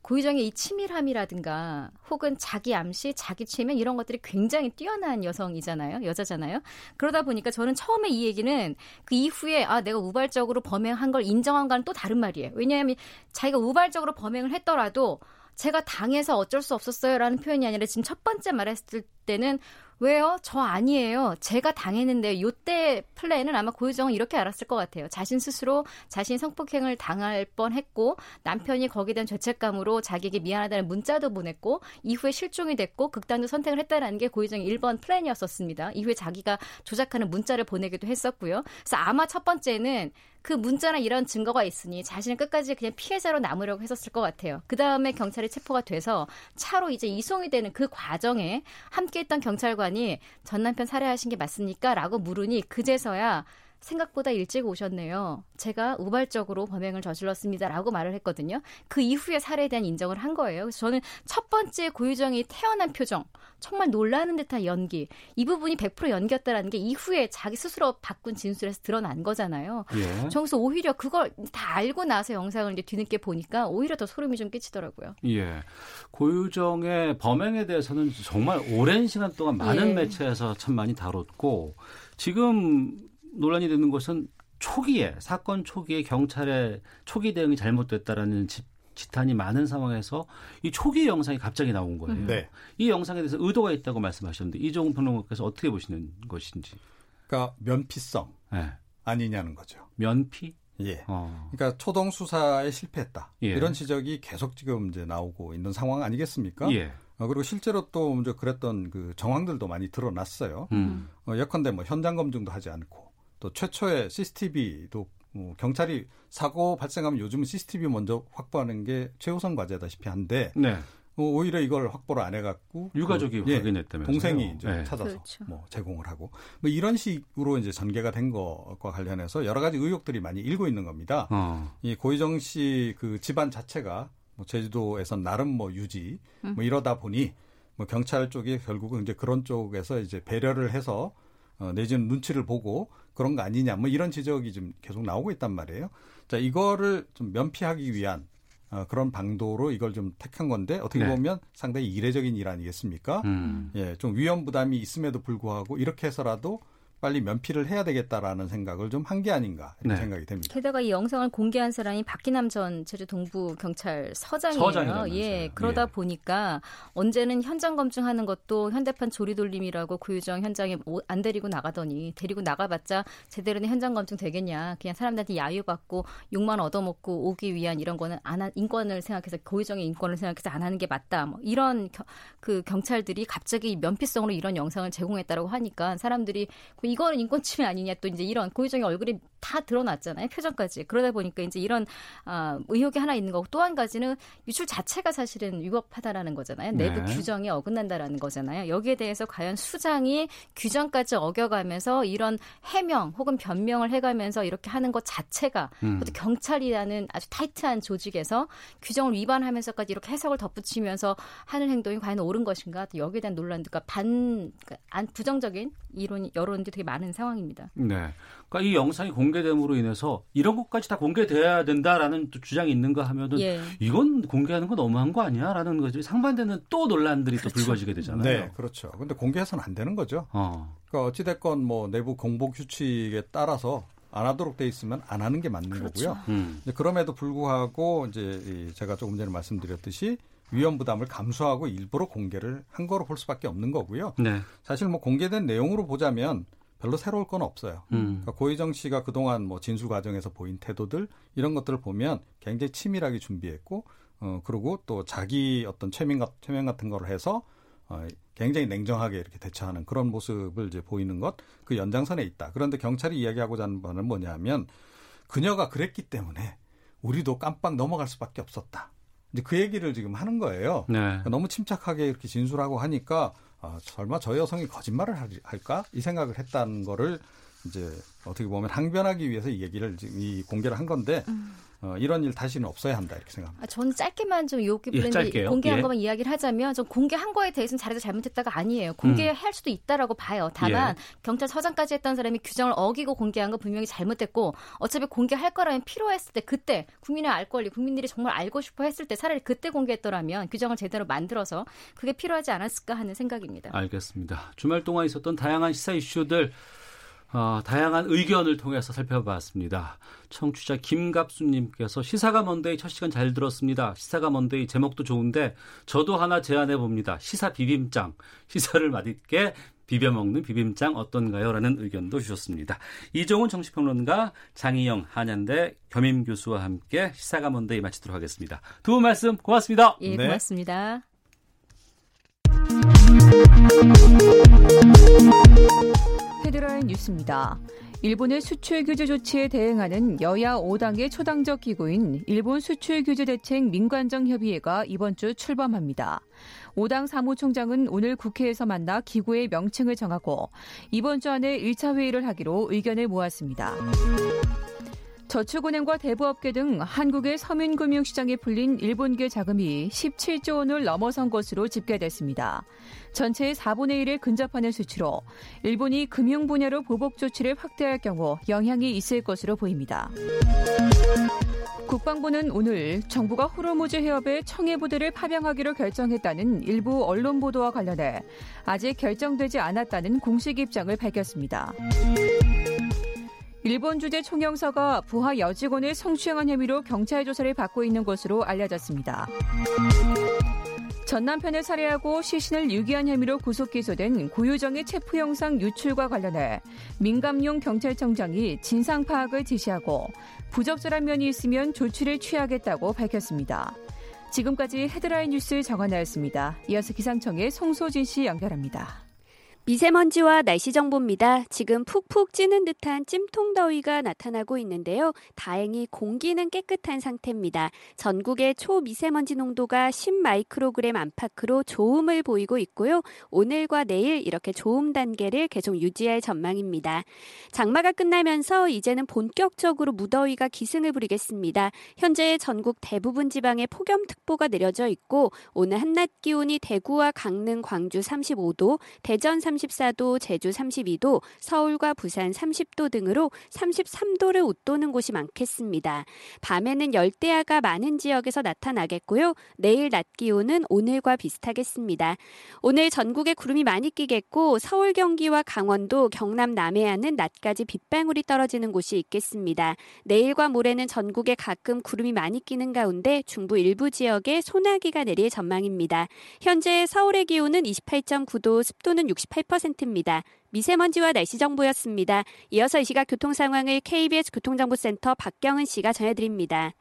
고유정의 이 치밀함이라든가 혹은 자기 암시, 자기 최면 이런 것들이 굉장히 뛰어난 여성이잖아요. 여자잖아요. 그러다 보니까 저는 처음에 이 얘기는 그 이후에 아 내가 우발적으로 범행한 걸 인정한 거는 또 다른 말이에요. 왜냐하면 자기가 우발적으로 범행을 했더라도 제가 당해서 어쩔 수 없었어요라는 표현이 아니라 지금 첫 번째 말했을 때는 왜요? 저 아니에요. 제가 당했는데 요때 플랜은 아마 고유정은 이렇게 알았을 것 같아요. 자신 스스로 자신 성폭행을 당할 뻔했고 남편이 거기에 대한 죄책감으로 자기에게 미안하다는 문자도 보냈고 이후에 실종이 됐고 극단적 선택을 했다라는 게 고유정의 1번 플랜이었었습니다. 이후에 자기가 조작하는 문자를 보내기도 했었고요. 그래서 아마 첫 번째는 그 문자나 이런 증거가 있으니 자신은 끝까지 그냥 피해자로 남으려고 했었을 것 같아요. 그 다음에 경찰이 체포가 돼서 차로 이제 이송이 되는 그 과정에 함께했던 경찰 관이 전 남편 살해하신 게 맞습니까? 라고 물으니 그제서야 생각보다 일찍 오셨네요. 제가 우발적으로 범행을 저질렀습니다라고 말을 했거든요. 그 이후에 살해에 대한 인정을 한 거예요. 그래서 저는 첫 번째 고유정이 태어난 표정, 정말 놀라는 듯한 연기, 이 부분이 100% 연기였다라는 게 이후에 자기 스스로 바꾼 진술에서 드러난 거잖아요. 예. 저기서 오히려 그걸 다 알고 나서 영상을 이제 뒤늦게 보니까 오히려 더 소름이 좀 끼치더라고요. 예. 고유정의 범행에 대해서는 정말 오랜 시간 동안 많은 예. 매체에서 참 많이 다뤘고 지금 논란이 되는 것은 초기에 사건 초기에 경찰의 초기 대응이 잘못됐다라는 지, 지탄이 많은 상황에서 이 초기 영상이 갑자기 나온 거예요. 네. 이 영상에 대해서 의도가 있다고 말씀하셨는데 이종훈 평론가께서 어떻게 보시는 것인지. 그러니까 면피성 네. 아니냐는 거죠. 면피? 예. 어. 그러니까 초동 수사에 실패했다. 예. 이런 지적이 계속 지금 이제 나오고 있는 상황 아니겠습니까? 예. 어, 그리고 실제로 또 이제 그랬던 그 정황들도 많이 드러났어요. 음. 어, 예컨대 뭐 현장 검증도 하지 않고 또 최초의 CCTV도 뭐 경찰이 사고 발생하면 요즘은 CCTV 먼저 확보하는 게 최우선 과제다시피 한데 네. 뭐 오히려 이걸 확보를 안 해갖고 유가족이 그, 확인했다면서 동생이 이제 네. 찾아서 그렇죠. 뭐 제공을 하고 뭐 이런 식으로 이제 전개가 된 것과 관련해서 여러 가지 의혹들이 많이 일고 있는 겁니다. 어. 이 고희정 씨 그 집안 자체가 뭐 제주도에선 나름 뭐 유지 뭐 이러다 보니 뭐 경찰 쪽이 결국은 이제 그런 쪽에서 이제 배려를 해서 어, 내지는 눈치를 보고 그런 거 아니냐 뭐 이런 지적이 좀 계속 나오고 있단 말이에요. 자 이거를 좀 면피하기 위한 어, 그런 방도로 이걸 좀 택한 건데 어떻게 네. 보면 상당히 이례적인 일 아니겠습니까? 음. 예, 좀 위험 부담이 있음에도 불구하고 이렇게 해서라도 빨리 면피를 해야 되겠다라는 생각을 좀 한 게 아닌가 이런 네. 생각이 됩니다. 게다가 이 영상을 공개한 사람이 박기남 전 제주 동부 경찰 서장이에요. 예, 그러다 예. 보니까 언제는 현장 검증하는 것도 현대판 조리돌림이라고 구유정 현장에 안 데리고 나가더니 데리고 나가봤자 제대로 된 현장 검증 되겠냐? 그냥 사람들한테 야유받고 욕만 얻어먹고 오기 위한 이런 거는 안 한, 인권을 생각해서 고유정의 인권을 생각해서 안 하는 게 맞다. 뭐 이런 겨, 그 경찰들이 갑자기 면피성으로 이런 영상을 제공했다라고 하니까 사람들이 이거는 인권 침해 아니냐 또 이제 이런 고유정의 얼굴이 다 드러났잖아요. 표정까지. 그러다 보니까 이제 이런 어, 의혹이 하나 있는 거고 또 한 가지는 유출 자체가 사실은 위법하다라는 거잖아요. 내부 네. 규정에 어긋난다라는 거잖아요. 여기에 대해서 과연 수장이 규정까지 어겨가면서 이런 해명 혹은 변명을 해가면서 이렇게 하는 것 자체가 음. 경찰이라는 아주 타이트한 조직에서 규정을 위반하면서까지 이렇게 해석을 덧붙이면서 하는 행동이 과연 옳은 것인가? 여기에 대한 논란들과 반, 그러니까 부정적인 이론, 여론들이 되게 많은 상황입니다. 네. 그러니까 이 영상이 공개됨으로 인해서 이런 것까지 다 공개돼야 된다라는 또 주장이 있는가 하면은 예. 이건 공개하는 거 너무한 거 아니야라는 거지 상반되는 또 논란들이 또 불거지게 되잖아요. 네, 그렇죠. 근데 공개해서는 안 되는 거죠. 어. 그러니까 어찌 됐건 뭐 내부 공복 규칙에 따라서 안 하도록 돼 있으면 안 하는 게 맞는 그렇죠. 거고요. 음. 그럼에도 불구하고 이제 이 제가 조금 전에 말씀드렸듯이 위험 부담을 감수하고 일부러 공개를 한 거로 볼 수밖에 없는 거고요. 네. 사실 뭐 공개된 내용으로 보자면 별로 새로울 건 없어요. 음. 그러니까 고희정 씨가 그동안 뭐 진술 과정에서 보인 태도들 이런 것들을 보면 굉장히 치밀하게 준비했고 어 그리고 또 자기 어떤 최면, 같- 최면 같은 거를 해서 어 굉장히 냉정하게 이렇게 대처하는 그런 모습을 이제 보이는 것 그 연장선에 있다. 그런데 경찰이 이야기하고자 하는 바는 뭐냐면 그녀가 그랬기 때문에 우리도 깜빡 넘어갈 수밖에 없었다. 이제 그 얘기를 지금 하는 거예요. 네. 그러니까 너무 침착하게 이렇게 진술하고 하니까 아, 설마 저 여성이 거짓말을 할- 할까? 이 생각을 했다는 거를 이제 어떻게 보면 항변하기 위해서 이 얘기를 이 공개를 한 건데 어, 이런 일 다시는 없어야 한다 이렇게 생각합니다. 아, 저는 짧게만 좀 요기 예, 브랜드 짧게요. 공개한 예. 것만 이야기를 하자면 전 공개한 거에 대해서는 잘해서 잘못했다가 아니에요. 공개할 수도 있다라고 봐요. 다만 예. 경찰서장까지 했던 사람이 규정을 어기고 공개한 건 분명히 잘못됐고 어차피 공개할 거라면 필요했을 때 그때 국민의 알 권리, 국민들이 정말 알고 싶어 했을 때 차라리 그때 공개했더라면 규정을 제대로 만들어서 그게 필요하지 않았을까 하는 생각입니다. 알겠습니다. 주말 동안 있었던 다양한 시사 이슈들 어, 다양한 의견을 통해서 살펴봤습니다. 청취자 김갑수님께서 시사가 먼데이 첫 시간 잘 들었습니다. 시사가 먼데이 제목도 좋은데 저도 하나 제안해 봅니다. 시사 비빔장 시사를 맛있게 비벼 먹는 비빔장 어떤가요? 라는 의견도 주셨습니다. 이종훈 정치평론가 장희영 한양대 겸임 교수와 함께 시사가 먼데이 마치도록 하겠습니다. 두 분 말씀 고맙습니다. 예, 네. 고맙습니다. 헤드라인 뉴스입니다. 일본의 수출 규제 조치에 대응하는 여야 5당의 초당적 기구인 일본 수출 규제 대책 민관정 협의회가 이번 주 출범합니다. 5당 사무총장은 오늘 국회에서 만나 기구의 명칭을 정하고 이번 주 안에 1차 회의를 하기로 의견을 모았습니다. 저축은행과 대부업계 등 한국의 서민금융시장에 풀린 일본계 자금이 17조 원을 넘어선 것으로 집계됐습니다. 전체의 4분의 1에 근접하는 수치로 일본이 금융 분야로 보복 조치를 확대할 경우 영향이 있을 것으로 보입니다. 국방부는 오늘 정부가 호르무즈 해협에 청해 부대를 파병하기로 결정했다는 일부 언론 보도와 관련해 아직 결정되지 않았다는 공식 입장을 밝혔습니다. 일본 주재 총영사가 부하 여직원을 성추행한 혐의로 경찰 조사를 받고 있는 것으로 알려졌습니다. 전 남편을 살해하고 시신을 유기한 혐의로 구속 기소된 고유정의 체포 영상 유출과 관련해 민감용 경찰청장이 진상 파악을 지시하고 부적절한 면이 있으면 조치를 취하겠다고 밝혔습니다. 지금까지 헤드라인 뉴스 정한나였습니다. 이어서 기상청의 송소진 씨 연결합니다. 미세먼지와 날씨 정보입니다. 지금 푹푹 찌는 듯한 찜통 더위가 나타나고 있는데요. 다행히 공기는 깨끗한 상태입니다. 전국의 초미세먼지 농도가 10마이크로그램 안팎으로 좋음을 보이고 있고요. 오늘과 내일 이렇게 좋음 단계를 계속 유지할 전망입니다. 장마가 끝나면서 이제는 본격적으로 무더위가 기승을 부리겠습니다. 현재 전국 대부분 지방에 폭염특보가 내려져 있고 오늘 한낮 기온이 대구와 강릉, 광주 35도, 대전 34도, 제주 32도, 서울과 부산 30도 등으로 33도를 웃도는 곳이 많겠습니다. 밤에는 열대야가 많은 지역에서 나타나겠고요. 내일 낮 기온은 오늘과 비슷하겠습니다. 오늘 전국에 구름이 많이 끼겠고 서울, 경기와 강원도, 경남, 남해안은 낮까지 빗방울이 떨어지는 곳이 있겠습니다. 내일과 모레는 전국에 가끔 구름이 많이 끼는 가운데 중부 일부 지역에 소나기가 내릴 전망입니다. 현재 서울의 기온은 28.9도, 습도는 68% 입니다. 미세먼지와 날씨 정보였습니다. 이어서 이 시각 교통 상황을 KBS 교통정보센터 박경은 씨가 전해드립니다.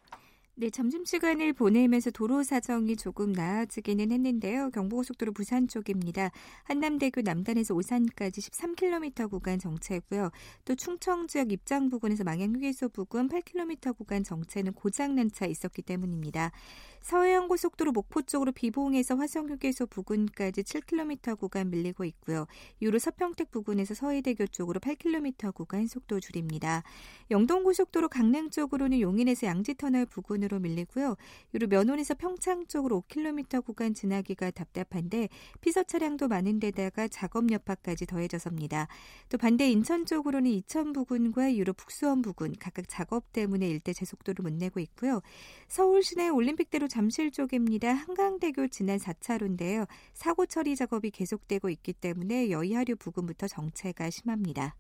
네, 점심시간을 보내면서 도로 사정이 조금 나아지기는 했는데요. 경부고속도로 부산 쪽입니다. 한남대교 남단에서 오산까지 13km 구간 정체고요. 또 충청 지역 입장 부근에서 망향휴게소 부근 8km 구간 정체는 고장난 차 있었기 때문입니다. 서해안고속도로 목포 쪽으로 비봉에서 화성휴게소 부근까지 7km 구간 밀리고 있고요. 이후로 서평택 부근에서 서해대교 쪽으로 8km 구간 속도 줄입니다. 영동고속도로 강릉 쪽으로는 용인에서 양지터널 부근 으로 9번으로 밀리고요. 이로 면원에서 평창 쪽으로 5km 구간 지나기가 답답한데 피서 차량도 많은 데다가 작업 여파까지 더해져섭니다. 또 반대 인천 쪽으로는 이천 부근과 유로 북수원 부근 각각 작업 때문에 일대 제속도를 못 내고 있고요. 서울 시내 올림픽대로 잠실 쪽입니다. 한강대교 지난 4차로인데요. 사고 처리 작업이 계속되고 있기 때문에 여의하류 부근부터 정체가 심합니다.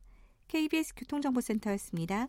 KBS 교통정보센터였습니다.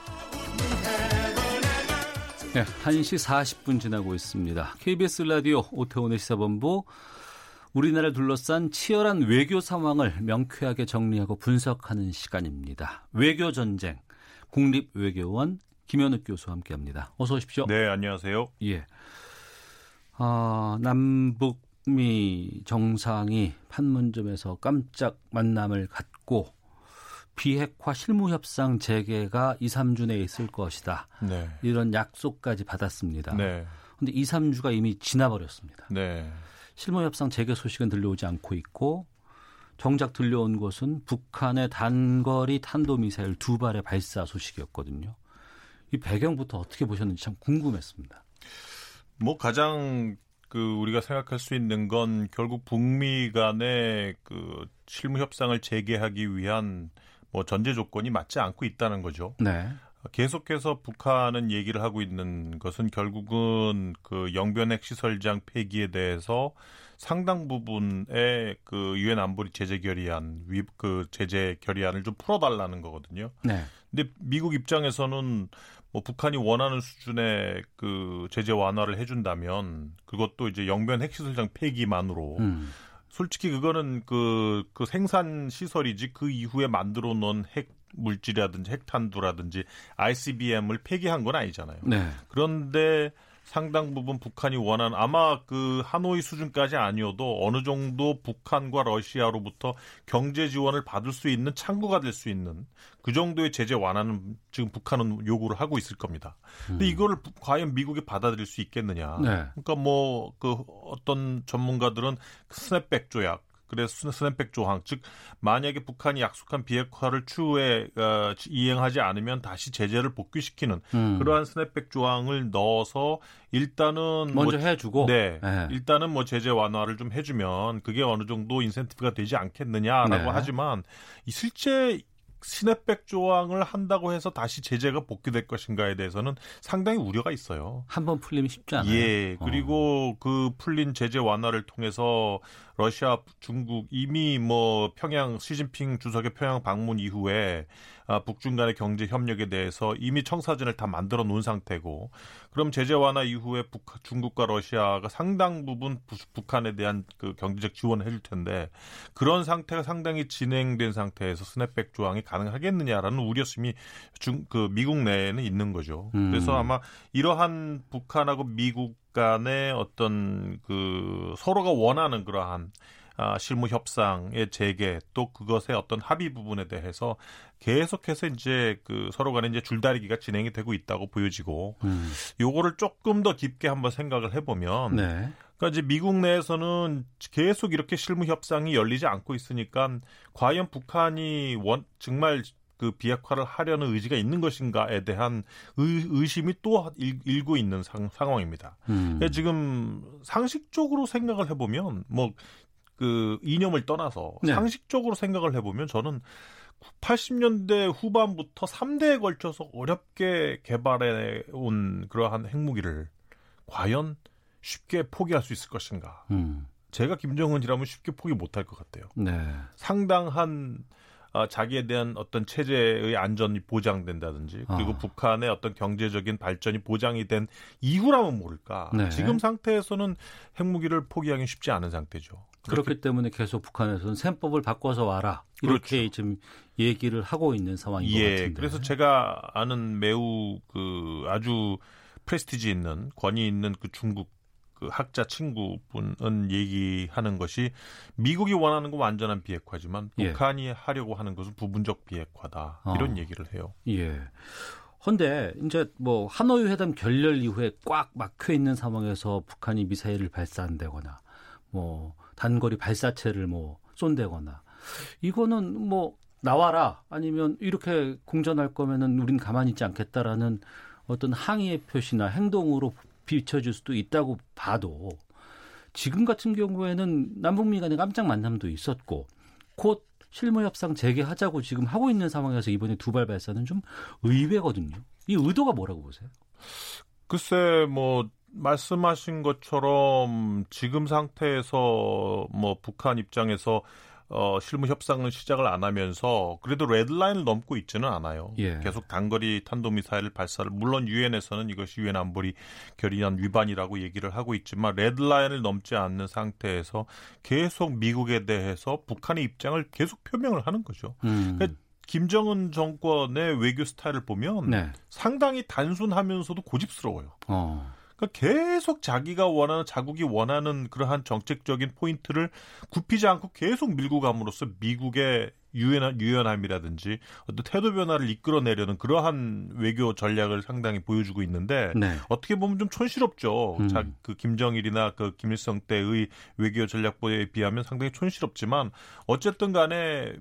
네, 1시 40분 지나고 있습니다. KBS 라디오 오태훈의 시사본부 우리나라를 둘러싼 치열한 외교 상황을 명쾌하게 정리하고 분석하는 시간입니다. 외교 전쟁 국립외교원 김현욱 교수와 함께합니다. 어서 오십시오. 네, 안녕하세요. 예. 어, 남북미 정상이 판문점에서 깜짝 만남을 갖고 비핵화 실무협상 재개가 2, 3주 내에 있을 것이다. 네. 이런 약속까지 받았습니다. 네. 근데 2, 3주가 이미 지나버렸습니다. 네. 실무협상 재개 소식은 들려오지 않고 있고 정작 들려온 것은 북한의 단거리 탄도미사일 두 발의 발사 소식이었거든요. 이 배경부터 어떻게 보셨는지 참 궁금했습니다. 뭐 가장 그 우리가 생각할 수 있는 건 결국 북미 간의 그 실무 협상을 재개하기 위한 뭐 전제 조건이 맞지 않고 있다는 거죠. 네. 계속해서 북한은 얘기를 하고 있는 것은 결국은 그 영변핵 시설장 폐기에 대해서 상당 부분의 그 유엔 안보리 제재 결의안 위 그 제재 결의안을 좀 풀어달라는 거거든요. 네. 근데 미국 입장에서는 뭐 북한이 원하는 수준의 그 제재 완화를 해준다면 그것도 이제 영변 핵시설장 폐기만으로 음. 솔직히 그거는 그, 그 생산 시설이지 그 이후에 만들어 놓은 핵 물질이라든지 핵탄두라든지 ICBM을 폐기한 건 아니잖아요. 네. 그런데 상당 부분 북한이 원하는 아마 그 하노이 수준까지 아니어도 어느 정도 북한과 러시아로부터 경제 지원을 받을 수 있는 창구가 될 수 있는 그 정도의 제재 완화는 지금 북한은 요구를 하고 있을 겁니다. 근데 음. 이거를 과연 미국이 받아들일 수 있겠느냐? 네. 그러니까 뭐 그 어떤 전문가들은 스냅백 조약 그래서 스냅백 조항, 즉 만약에 북한이 약속한 비핵화를 추후에 어, 이행하지 않으면 다시 제재를 복귀시키는 음. 그러한 스냅백 조항을 넣어서 일단은 먼저 뭐, 해주고, 네, 네, 일단은 뭐 제재 완화를 좀 해주면 그게 어느 정도 인센티브가 되지 않겠느냐라고 네. 하지만 이 실제 스냅백 조항을 한다고 해서 다시 제재가 복귀될 것인가에 대해서는 상당히 우려가 있어요. 한번 풀리면 쉽지 않아요. 예. 그리고 어. 그 풀린 제재 완화를 통해서 러시아, 중국 이미 뭐 평양 시진핑 주석의 평양 방문 이후에 아, 북중 간의 경제 협력에 대해서 이미 청사진을 다 만들어 놓은 상태고 그럼 제재 완화 이후에 북, 중국과 러시아가 상당 부분 부, 북한에 대한 그 경제적 지원을 해줄 텐데 그런 상태가 상당히 진행된 상태에서 스냅백 조항이 가능하겠느냐라는 우려심이 중, 그 미국 내에는 있는 거죠. 음. 그래서 아마 이러한 북한하고 미국 간의 어떤 그 서로가 원하는 그러한 아, 실무 협상의 재개 또 그것의 어떤 합의 부분에 대해서 계속해서 이제 그 서로 간에 이제 줄다리기가 진행이 되고 있다고 보여지고 음. 요거를 조금 더 깊게 한번 생각을 해보면 네. 그러니까 이제 미국 내에서는 계속 이렇게 실무 협상이 열리지 않고 있으니까 과연 북한이 원 정말 그 비핵화를 하려는 의지가 있는 것인가에 대한 의, 심이또 일, 고 있는 상, 상황입니다. 음. 그러니까 지금 상식적으로 생각을 해보면 뭐 그 이념을 떠나서 네. 상식적으로 생각을 해보면 저는 80년대 후반부터 3대에 걸쳐서 어렵게 개발해 온 그러한 핵무기를 과연 쉽게 포기할 수 있을 것인가. 음. 제가 김정은이라면 쉽게 포기 못할 것 같아요. 네. 상당한 어, 자기에 대한 어떤 체제의 안전이 보장된다든지 그리고 아. 북한의 어떤 경제적인 발전이 보장이 된 이후라면 모를까. 네. 지금 상태에서는 핵무기를 포기하기 쉽지 않은 상태죠. 그렇기 때문에 계속 북한에서는 셈법을 바꿔서 와라 이렇게 그렇죠. 지금 얘기를 하고 있는 상황인 예, 것 같은데. 그래서 제가 아는 매우 그 아주 프레스티지 있는 권위 있는 그 중국 그 학자 친구분은 얘기하는 것이 미국이 원하는 건 완전한 비핵화지만 예. 북한이 하려고 하는 것은 부분적 비핵화다 이런 어. 얘기를 해요. 예. 헌데 이제 뭐 하노이 회담 결렬 이후에 꽉 막혀 있는 상황에서 북한이 미사일을 발사한다거나 뭐 단거리 발사체를 뭐 쏜다거나 이거는 뭐 나와라 아니면 이렇게 공전할 거면은 우린 가만히 있지 않겠다라는 어떤 항의의 표시나 행동으로 비춰질 수도 있다고 봐도 지금 같은 경우에는 남북미 간의 깜짝 만남도 있었고 곧 실무 협상 재개하자고 지금 하고 있는 상황에서 이번에 두발 발사는 좀 의외거든요. 이 의도가 뭐라고 보세요? 글쎄 뭐 말씀하신 것처럼 지금 상태에서 뭐 북한 입장에서 어, 실무 협상을 시작을 안 하면서 그래도 레드라인을 넘고 있지는 않아요. 예. 계속 단거리 탄도미사일 발사를 물론 유엔에서는 이것이 유엔 안보리 결의안 위반이라고 얘기를 하고 있지만 레드라인을 넘지 않는 상태에서 계속 미국에 대해서 북한의 입장을 계속 표명을 하는 거죠. 음. 그러니까 김정은 정권의 외교 스타일을 보면 네. 상당히 단순하면서도 고집스러워요. 어. 그러니까 계속 자기가 원하는 자국이 원하는 그러한 정책적인 포인트를 굽히지 않고 계속 밀고 감으로써 미국의 유연 유연함이라든지 어떤 태도 변화를 이끌어내려는 그러한 외교 전략을 상당히 보여주고 있는데 네. 어떻게 보면 좀 촌스럽죠. 음. 자, 그 김정일이나 그 김일성 때의 외교 전략에 비하면 상당히 촌스럽지만 어쨌든 간에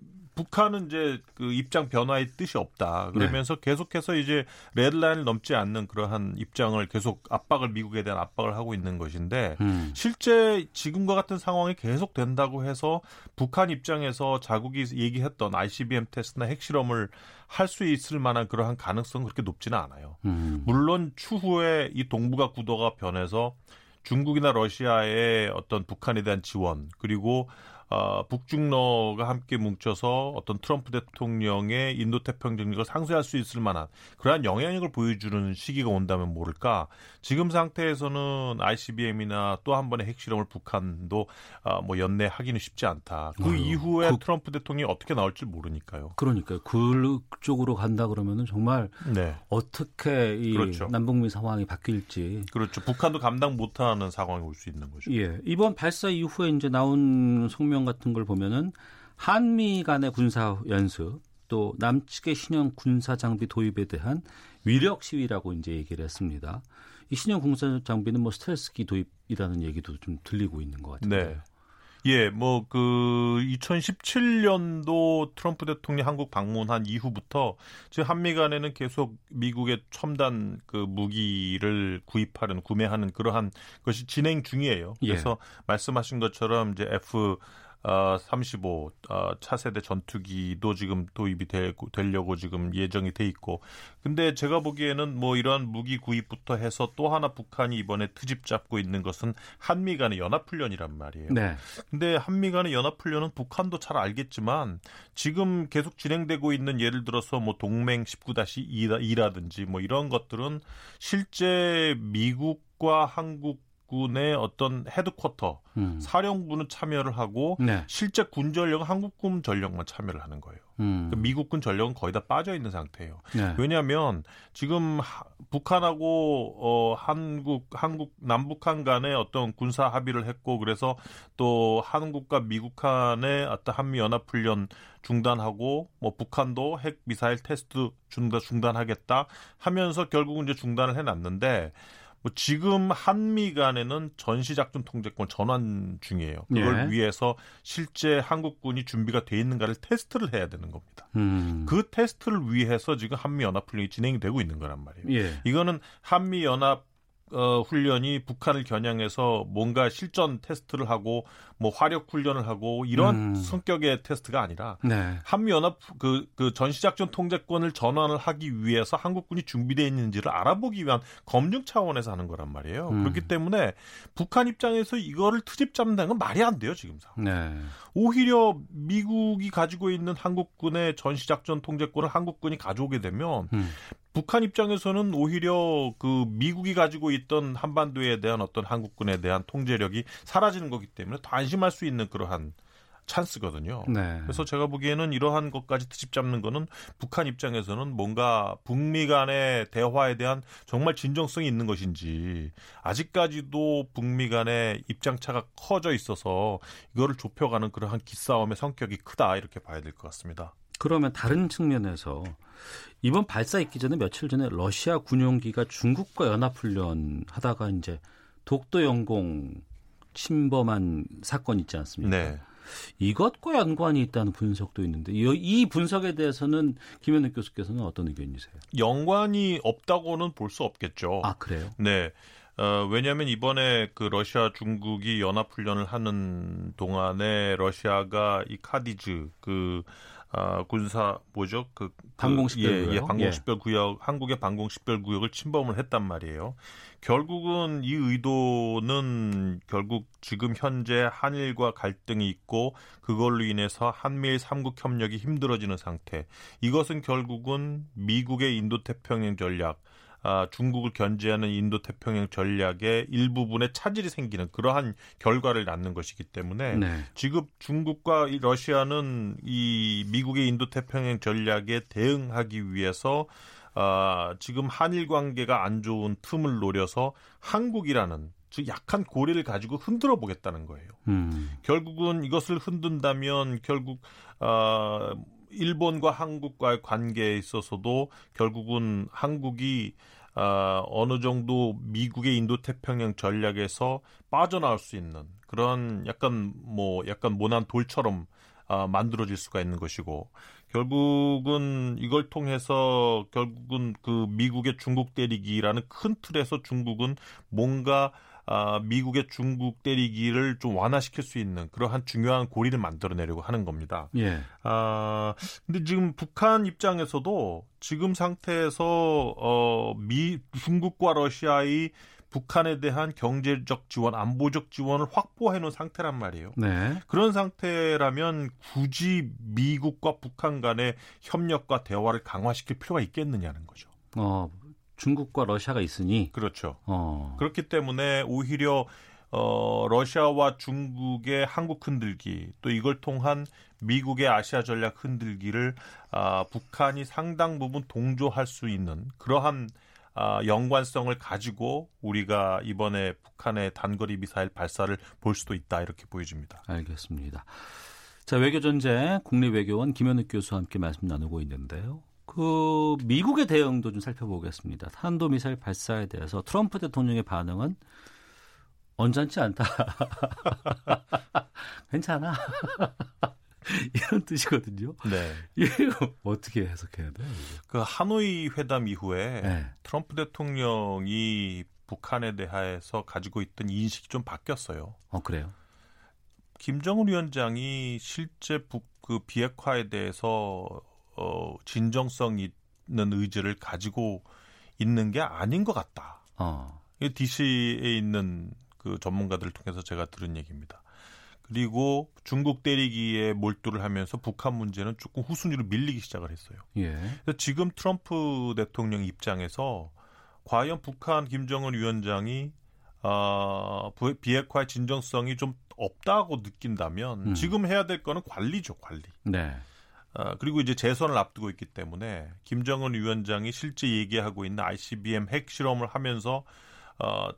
북한은 이제 그 입장 변화의 뜻이 없다. 그러면서 네. 계속해서 이제 레드라인을 넘지 않는 그러한 입장을 계속 압박을 미국에 대한 압박을 하고 있는 것인데 음. 실제 지금과 같은 상황이 계속 된다고 해서 북한 입장에서 자국이 얘기했던 ICBM 테스트나 핵실험을 할 수 있을 만한 그러한 가능성은 그렇게 높지는 않아요. 음. 물론 추후에 이 동북아 구도가 변해서 중국이나 러시아의 어떤 북한에 대한 지원 그리고 어, 북중러가 함께 뭉쳐서 어떤 트럼프 대통령의 인도 태평양 정책을 상쇄할 수 있을 만한 그러한 영향력을 보여주는 시기가 온다면 모를까. 지금 상태에서는 ICBM이나 또 한 번의 핵실험을 북한도 어, 뭐 연내 하기는 쉽지 않다. 그 아유, 이후에 그- 트럼프 대통령이 어떻게 나올지 모르니까요. 그러니까요. 그쪽으로 간다 그러면은 정말 네. 어떻게 이 그렇죠. 남북미 상황이 바뀔지. 그렇죠. 북한도 감당 못하는 상황이 올 수 있는 거죠. 예. 이번 발사 이후에 이제 나온 성명 같은 걸 보면은 한미 간의 군사 연습 또 남측의 신형 군사 장비 도입에 대한 위력 시위라고 이제 얘기를 했습니다. 이 신형 군사 장비는 뭐 스텔스기 도입이라는 얘기도 좀 들리고 있는 것 같아요. 네. 예, 뭐 그 2017년도 트럼프 대통령 한국 방문한 이후부터 지금 한미 간에는 계속 미국의 첨단 그 무기를 구입하는 구매하는 그러한 것이 진행 중이에요. 예. 그래서 말씀하신 것처럼 이제 F 어, 35 어, 차세대 전투기도 지금 도입이 되고, 되려고 지금 예정이 돼 있고 근데 제가 보기에는 뭐 이러한 무기 구입부터 해서 또 하나 북한이 이번에 트집 잡고 있는 것은 한미 간의 연합훈련이란 말이에요. 네. 근데 한미 간의 연합훈련은 북한도 잘 알겠지만 지금 계속 진행되고 있는 예를 들어서 뭐 동맹 19-2라든지 뭐 이런 것들은 실제 미국 과 한국 군의 어떤 헤드쿼터 음. 사령부는 참여를 하고 네. 실제 군 전력은 한국군 전력만 참여를 하는 거예요. 음. 그 미국군 전력은 거의 다 빠져 있는 상태예요. 네. 왜냐하면 지금 하- 북한하고 어 한국 한국 남북한 간에 어떤 군사 합의를 했고 그래서 또 한국과 미국 간의 어떤 한미 연합 훈련 중단하고 뭐 북한도 핵 미사일 테스트 중단 중단하겠다 하면서 결국은 이제 중단을 해놨는데 뭐 지금 한미 간에는 전시작전 통제권 전환 중이에요. 그걸 예. 위해서 실제 한국군이 준비가 돼 있는가를 테스트를 해야 되는 겁니다. 음. 그 테스트를 위해서 지금 한미 연합 훈련이 진행이 되고 있는 거란 말이에요. 예. 이거는 한미 연합 어, 훈련이 북한을 겨냥해서 뭔가 실전 테스트를 하고 뭐 화력 훈련을 하고 이런 음. 성격의 테스트가 아니라 네. 한미 연합 그, 그 전시작전 통제권을 전환을 하기 위해서 한국군이 준비되어 있는지를 알아보기 위한 검증 차원에서 하는 거란 말이에요. 음. 그렇기 때문에 북한 입장에서 이거를 트집 잡는다는 건 말이 안 돼요 지금 상황. 네. 오히려 미국이 가지고 있는 한국군의 전시작전 통제권을 한국군이 가져오게 되면 음. 북한 입장에서는 오히려 그 미국이 가지고 있던 한반도에 대한 어떤 한국군에 대한 통제력이 사라지는 거기 때문에 더 안심할 수 있는 그러한 찬스거든요. 네. 그래서 제가 보기에는 이러한 것까지 트집 잡는 거는 북한 입장에서는 뭔가 북미 간의 대화에 대한 정말 진정성이 있는 것인지 아직까지도 북미 간의 입장차가 커져 있어서 이거를 좁혀가는 그러한 기싸움의 성격이 크다 이렇게 봐야 될 것 같습니다. 그러면 다른 측면에서 이번 발사 있기 전에 며칠 전에 러시아 군용기가 중국과 연합훈련 하다가 이제 독도 영공 침범한 사건 있지 않습니까? 네. 이것과 연관이 있다는 분석도 있는데 이 분석에 대해서는 김현욱 교수께서는 어떤 의견이세요? 연관이 없다고는 볼 수 없겠죠. 아 그래요? 네. 어, 왜냐하면 이번에 그 러시아 중국이 연합 훈련을 하는 동안에 러시아가 이 카디즈 그 아, 군사 뭐죠? 그, 그 방공식별구역. 예, 예, 방공식별 구역, 예. 한국의 방공식별 구역을 침범을 했단 말이에요. 결국은 이 의도는 결국 지금 현재 한일과 갈등이 있고 그걸로 인해서 한미일 삼국 협력이 힘들어지는 상태. 이것은 결국은 미국의 인도 태평양 전략, 아, 중국을 견제하는 인도 태평양 전략의 일부분에 차질이 생기는 그러한 결과를 낳는 것이기 때문에 네. 지금 중국과 러시아는 이 미국의 인도 태평양 전략에 대응하기 위해서 아, 지금 한일 관계가 안 좋은 틈을 노려서 한국이라는 즉 약한 고리를 가지고 흔들어 보겠다는 거예요. 음. 결국은 이것을 흔든다면 결국 아 일본과 한국과의 관계에 있어서도 결국은 한국이 어, 어느 정도 미국의 인도 태평양 전략에서 빠져나올 수 있는 그런 약간 뭐 약간 모난 돌처럼 어, 만들어질 수가 있는 것이고 결국은 이걸 통해서 결국은 그 미국의 중국 때리기라는 큰 틀에서 중국은 뭔가 아, 미국의 중국 때리기를 좀 완화시킬 수 있는 그러한 중요한 고리를 만들어내려고 하는 겁니다. 예. 아, 근데 지금 북한 입장에서도 지금 상태에서 어, 미 중국과 러시아의 북한에 대한 경제적 지원, 안보적 지원을 확보해 놓은 상태란 말이에요. 네. 그런 상태라면 굳이 미국과 북한 간의 협력과 대화를 강화시킬 필요가 있겠느냐는 거죠. 어, 중국과 러시아가 있으니 그렇죠. 어. 그렇기 때문에 오히려 어, 러시아와 중국의 한국 흔들기 또 이걸 통한 미국의 아시아 전략 흔들기를 아, 북한이 상당 부분 동조할 수 있는 그러한 아, 연관성을 가지고 우리가 이번에 북한의 단거리 미사일 발사를 볼 수도 있다 이렇게 보여집니다. 알겠습니다. 자 외교 전쟁 국립외교원 김현욱 교수와 함께 말씀 나누고 있는데요. 그 미국의 대응도 좀 살펴보겠습니다. 탄도 미사일 발사에 대해서 트럼프 대통령의 반응은 언짢지 않다. [LAUGHS] 괜찮아. [LAUGHS] 이런 뜻이거든요. 네. 이거 어떻게 해석해야 돼요? 그 하노이 회담 이후에 네. 트럼프 대통령이 북한에 대해서 가지고 있던 인식이 좀 바뀌었어요. 어 그래요? 김정은 위원장이 실제 북 그 비핵화에 대해서 어, 진정성 있는 의지를 가지고 있는 게 아닌 것 같다. 어. DC에 있는 그 전문가들을 통해서 제가 들은 얘기입니다. 그리고 중국 때리기에 몰두를 하면서 북한 문제는 조금 후순위로 밀리기 시작을 했어요. 예. 그래서 지금 트럼프 대통령 입장에서 과연 북한 김정은 위원장이 어, 비핵화의 진정성이 좀 없다고 느낀다면 음. 지금 해야 될 거는 관리죠, 관리. 네. 어, 그리고 이제 재선을 앞두고 있기 때문에 김정은 위원장이 실제 얘기하고 있는 ICBM 핵 실험을 하면서 어,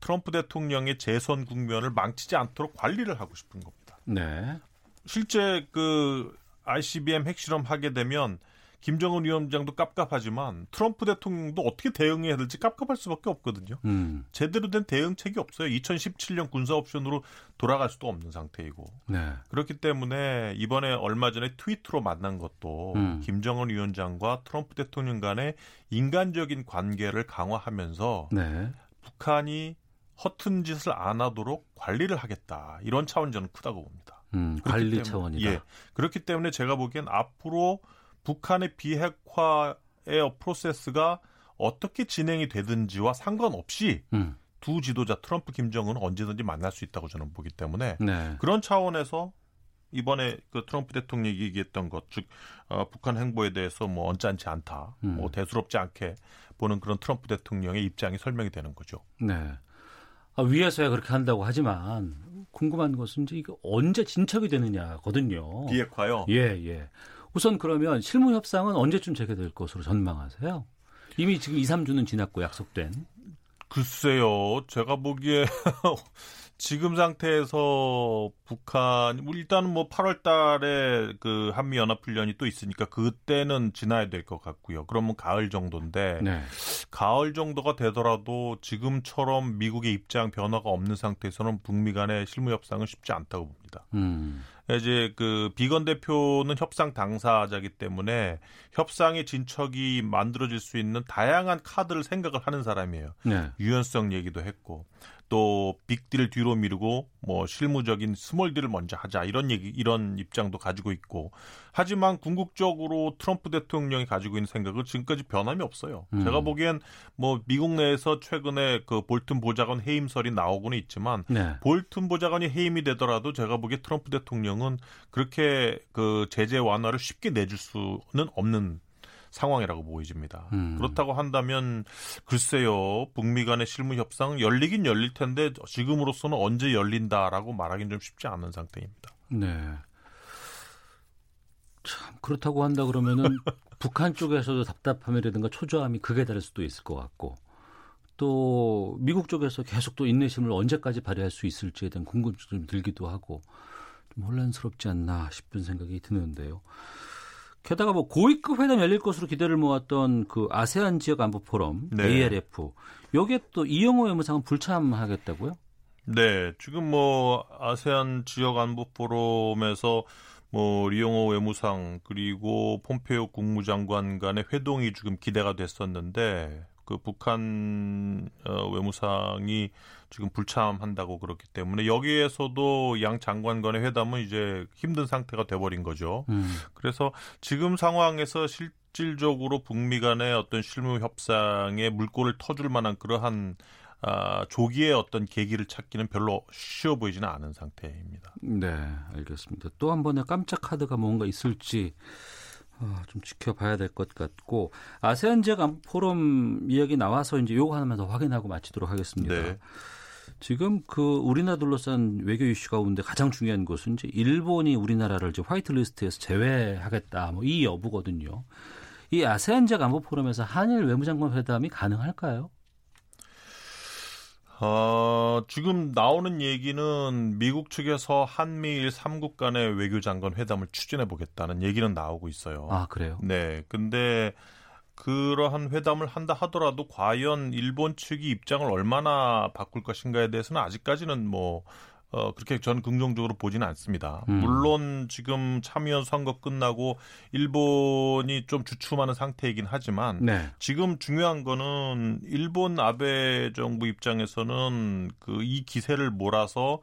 트럼프 대통령의 재선 국면을 망치지 않도록 관리를 하고 싶은 겁니다. 네. 실제 그 ICBM 핵실험 하게 되면 김정은 위원장도 깝깝하지만 트럼프 대통령도 어떻게 대응해야 될지 깝깝할 수밖에 없거든요. 음. 제대로 된 대응책이 없어요. 2017년 군사 옵션으로 돌아갈 수도 없는 상태이고. 네. 그렇기 때문에 이번에 얼마 전에 트위터로 만난 것도 음. 김정은 위원장과 트럼프 대통령 간의 인간적인 관계를 강화하면서 네. 북한이 허튼 짓을 안 하도록 관리를 하겠다. 이런 차원이 저는 크다고 봅니다. 음, 관리 때문에, 차원이다. 예. 그렇기 때문에 제가 보기엔 앞으로 북한의 비핵화의 프로세스가 어떻게 진행이 되든지와 상관없이 음. 두 지도자 트럼프 김정은은 언제든지 만날 수 있다고 저는 보기 때문에 네. 그런 차원에서 이번에 그 트럼프 대통령이 얘기했던 것, 즉 어, 북한 행보에 대해서 뭐 언짢지 않다, 음. 뭐 대수롭지 않게 보는 그런 트럼프 대통령의 입장이 설명이 되는 거죠. 네. 아, 위에서야 그렇게 한다고 하지만 궁금한 것은 이제 이거 언제 진척이 되느냐거든요. 비핵화요? 예, 예. 우선 그러면 실무 협상은 언제쯤 재개될 것으로 전망하세요? 이미 지금 2, 3주는 지났고 약속된. 글쎄요. 제가 보기에 [LAUGHS] 지금 상태에서 북한 일단은 뭐 8월 달에 그 한미 연합 훈련이 또 있으니까 그때는 지나야 될 것 같고요. 그러면 가을 정도인데 네. 가을 정도가 되더라도 지금처럼 미국의 입장 변화가 없는 상태에서는 북미 간의 실무 협상은 쉽지 않다고 봅니다. 음. 이제 그 비건 대표는 협상 당사자이기 때문에 협상의 진척이 만들어질 수 있는 다양한 카드를 생각을 하는 사람이에요. 네. 유연성 얘기도 했고 또 빅딜을 뒤로 미루고 뭐 실무적인 스몰딜을 먼저 하자 이런 얘기 이런 입장도 가지고 있고 하지만 궁극적으로 트럼프 대통령이 가지고 있는 생각은 지금까지 변함이 없어요. 음. 제가 보기엔 뭐 미국 내에서 최근에 그 볼튼 보좌관 해임설이 나오고는 있지만 네. 볼튼 보좌관이 해임이 되더라도 제가 보기에 트럼프 대통령은 그렇게 그 제재 완화를 쉽게 내줄 수는 없는 상황이라고 보여집니다. 음. 그렇다고 한다면 글쎄요 북미 간의 실무 협상 열리긴 열릴 텐데 지금으로서는 언제 열린다라고 말하기는 좀 쉽지 않은 상태입니다. 네. 참 그렇다고 한다 그러면은 [LAUGHS] 북한 쪽에서도 답답함이라든가 초조함이 극에 달할 수도 있을 것 같고 또 미국 쪽에서 계속 또 인내심을 언제까지 발휘할 수 있을지에 대한 궁금증이 들기도 하고 좀 혼란스럽지 않나 싶은 생각이 드는데요. 게다가 뭐 고위급 회담 열릴 것으로 기대를 모았던 그 아세안 지역 안보 포럼 네. ALF 여기에 또 이영호 외무상은 불참하겠다고요? 네, 지금 뭐 아세안 지역 안보 포럼에서 뭐 리용호 외무상 그리고 폼페오 국무장관 간의 회동이 지금 기대가 됐었는데 그 북한 어, 외무상이 지금 불참한다고 그렇기 때문에 여기에서도 양 장관 간의 회담은 이제 힘든 상태가 돼버린 거죠. 음. 그래서 지금 상황에서 실질적으로 북미 간의 어떤 실무 협상에 물꼬를 터줄 만한 그러한 아, 조기에 어떤 계기를 찾기는 별로 쉬워 보이지는 않은 상태입니다. 네, 알겠습니다. 또 한 번의 깜짝 카드가 뭔가 있을지 어, 좀 지켜봐야 될 것 같고 아세안 지역 포럼 이야기 나와서 이제 요거 하나만 더 확인하고 마치도록 하겠습니다. 네. 지금 그 우리나라 둘러싼 외교 이슈 가운데 가장 중요한 것은 이제 일본이 우리나라를 이제 화이트리스트에서 제외하겠다 뭐 이 여부거든요. 이 아세안 지역 안보 포럼에서 한일 외무장관 회담이 가능할까요? 어, 지금 나오는 얘기는 미국 측에서 한미일 3국 간의 외교장관 회담을 추진해 보겠다는 얘기는 나오고 있어요. 아, 그래요? 네. 근데 그러한 회담을 한다 하더라도 과연 일본 측이 입장을 얼마나 바꿀 것인가에 대해서는 아직까지는 뭐 어, 그렇게 저는 긍정적으로 보지는 않습니다. 음. 물론 지금 참여연 선거 끝나고 일본이 좀 주춤하는 상태이긴 하지만 네. 지금 중요한 거는 일본 아베 정부 입장에서는 그 이 기세를 몰아서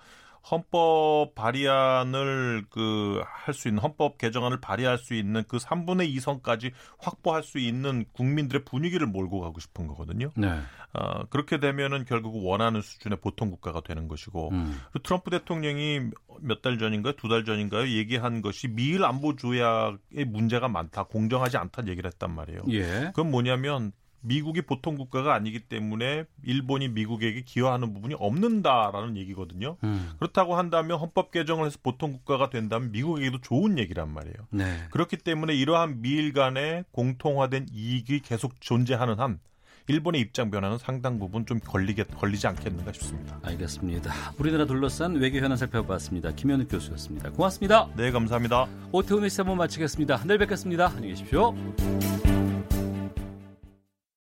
헌법 발의안을 그 할 수 있는 헌법 개정안을 발의할 수 있는 그 3분의 2선까지 확보할 수 있는 국민들의 분위기를 몰고 가고 싶은 거거든요. 네. 어, 그렇게 되면은 결국 원하는 수준의 보통 국가가 되는 것이고 음. 트럼프 대통령이 몇 달 전인가요, 두 달 전인가요, 얘기한 것이 미일 안보 조약에 문제가 많다, 공정하지 않다는 얘기를 했단 말이에요. 예. 그건 뭐냐면 미국이 보통 국가가 아니기 때문에 일본이 미국에게 기여하는 부분이 없는다라는 얘기거든요. 음. 그렇다고 한다면 헌법 개정을 해서 보통 국가가 된다면 미국에게도 좋은 얘기란 말이에요. 네. 그렇기 때문에 이러한 미일 간의 공통화된 이익이 계속 존재하는 한 일본의 입장 변화는 상당 부분 좀 걸리게 걸리지 않겠는가 싶습니다. 알겠습니다. 우리나라 둘러싼 외교 현안 살펴봤습니다. 김현욱 교수였습니다. 고맙습니다. 네, 감사합니다. 오태훈의 시사 번 마치겠습니다. 내일 뵙겠습니다. 안녕히 계십시오.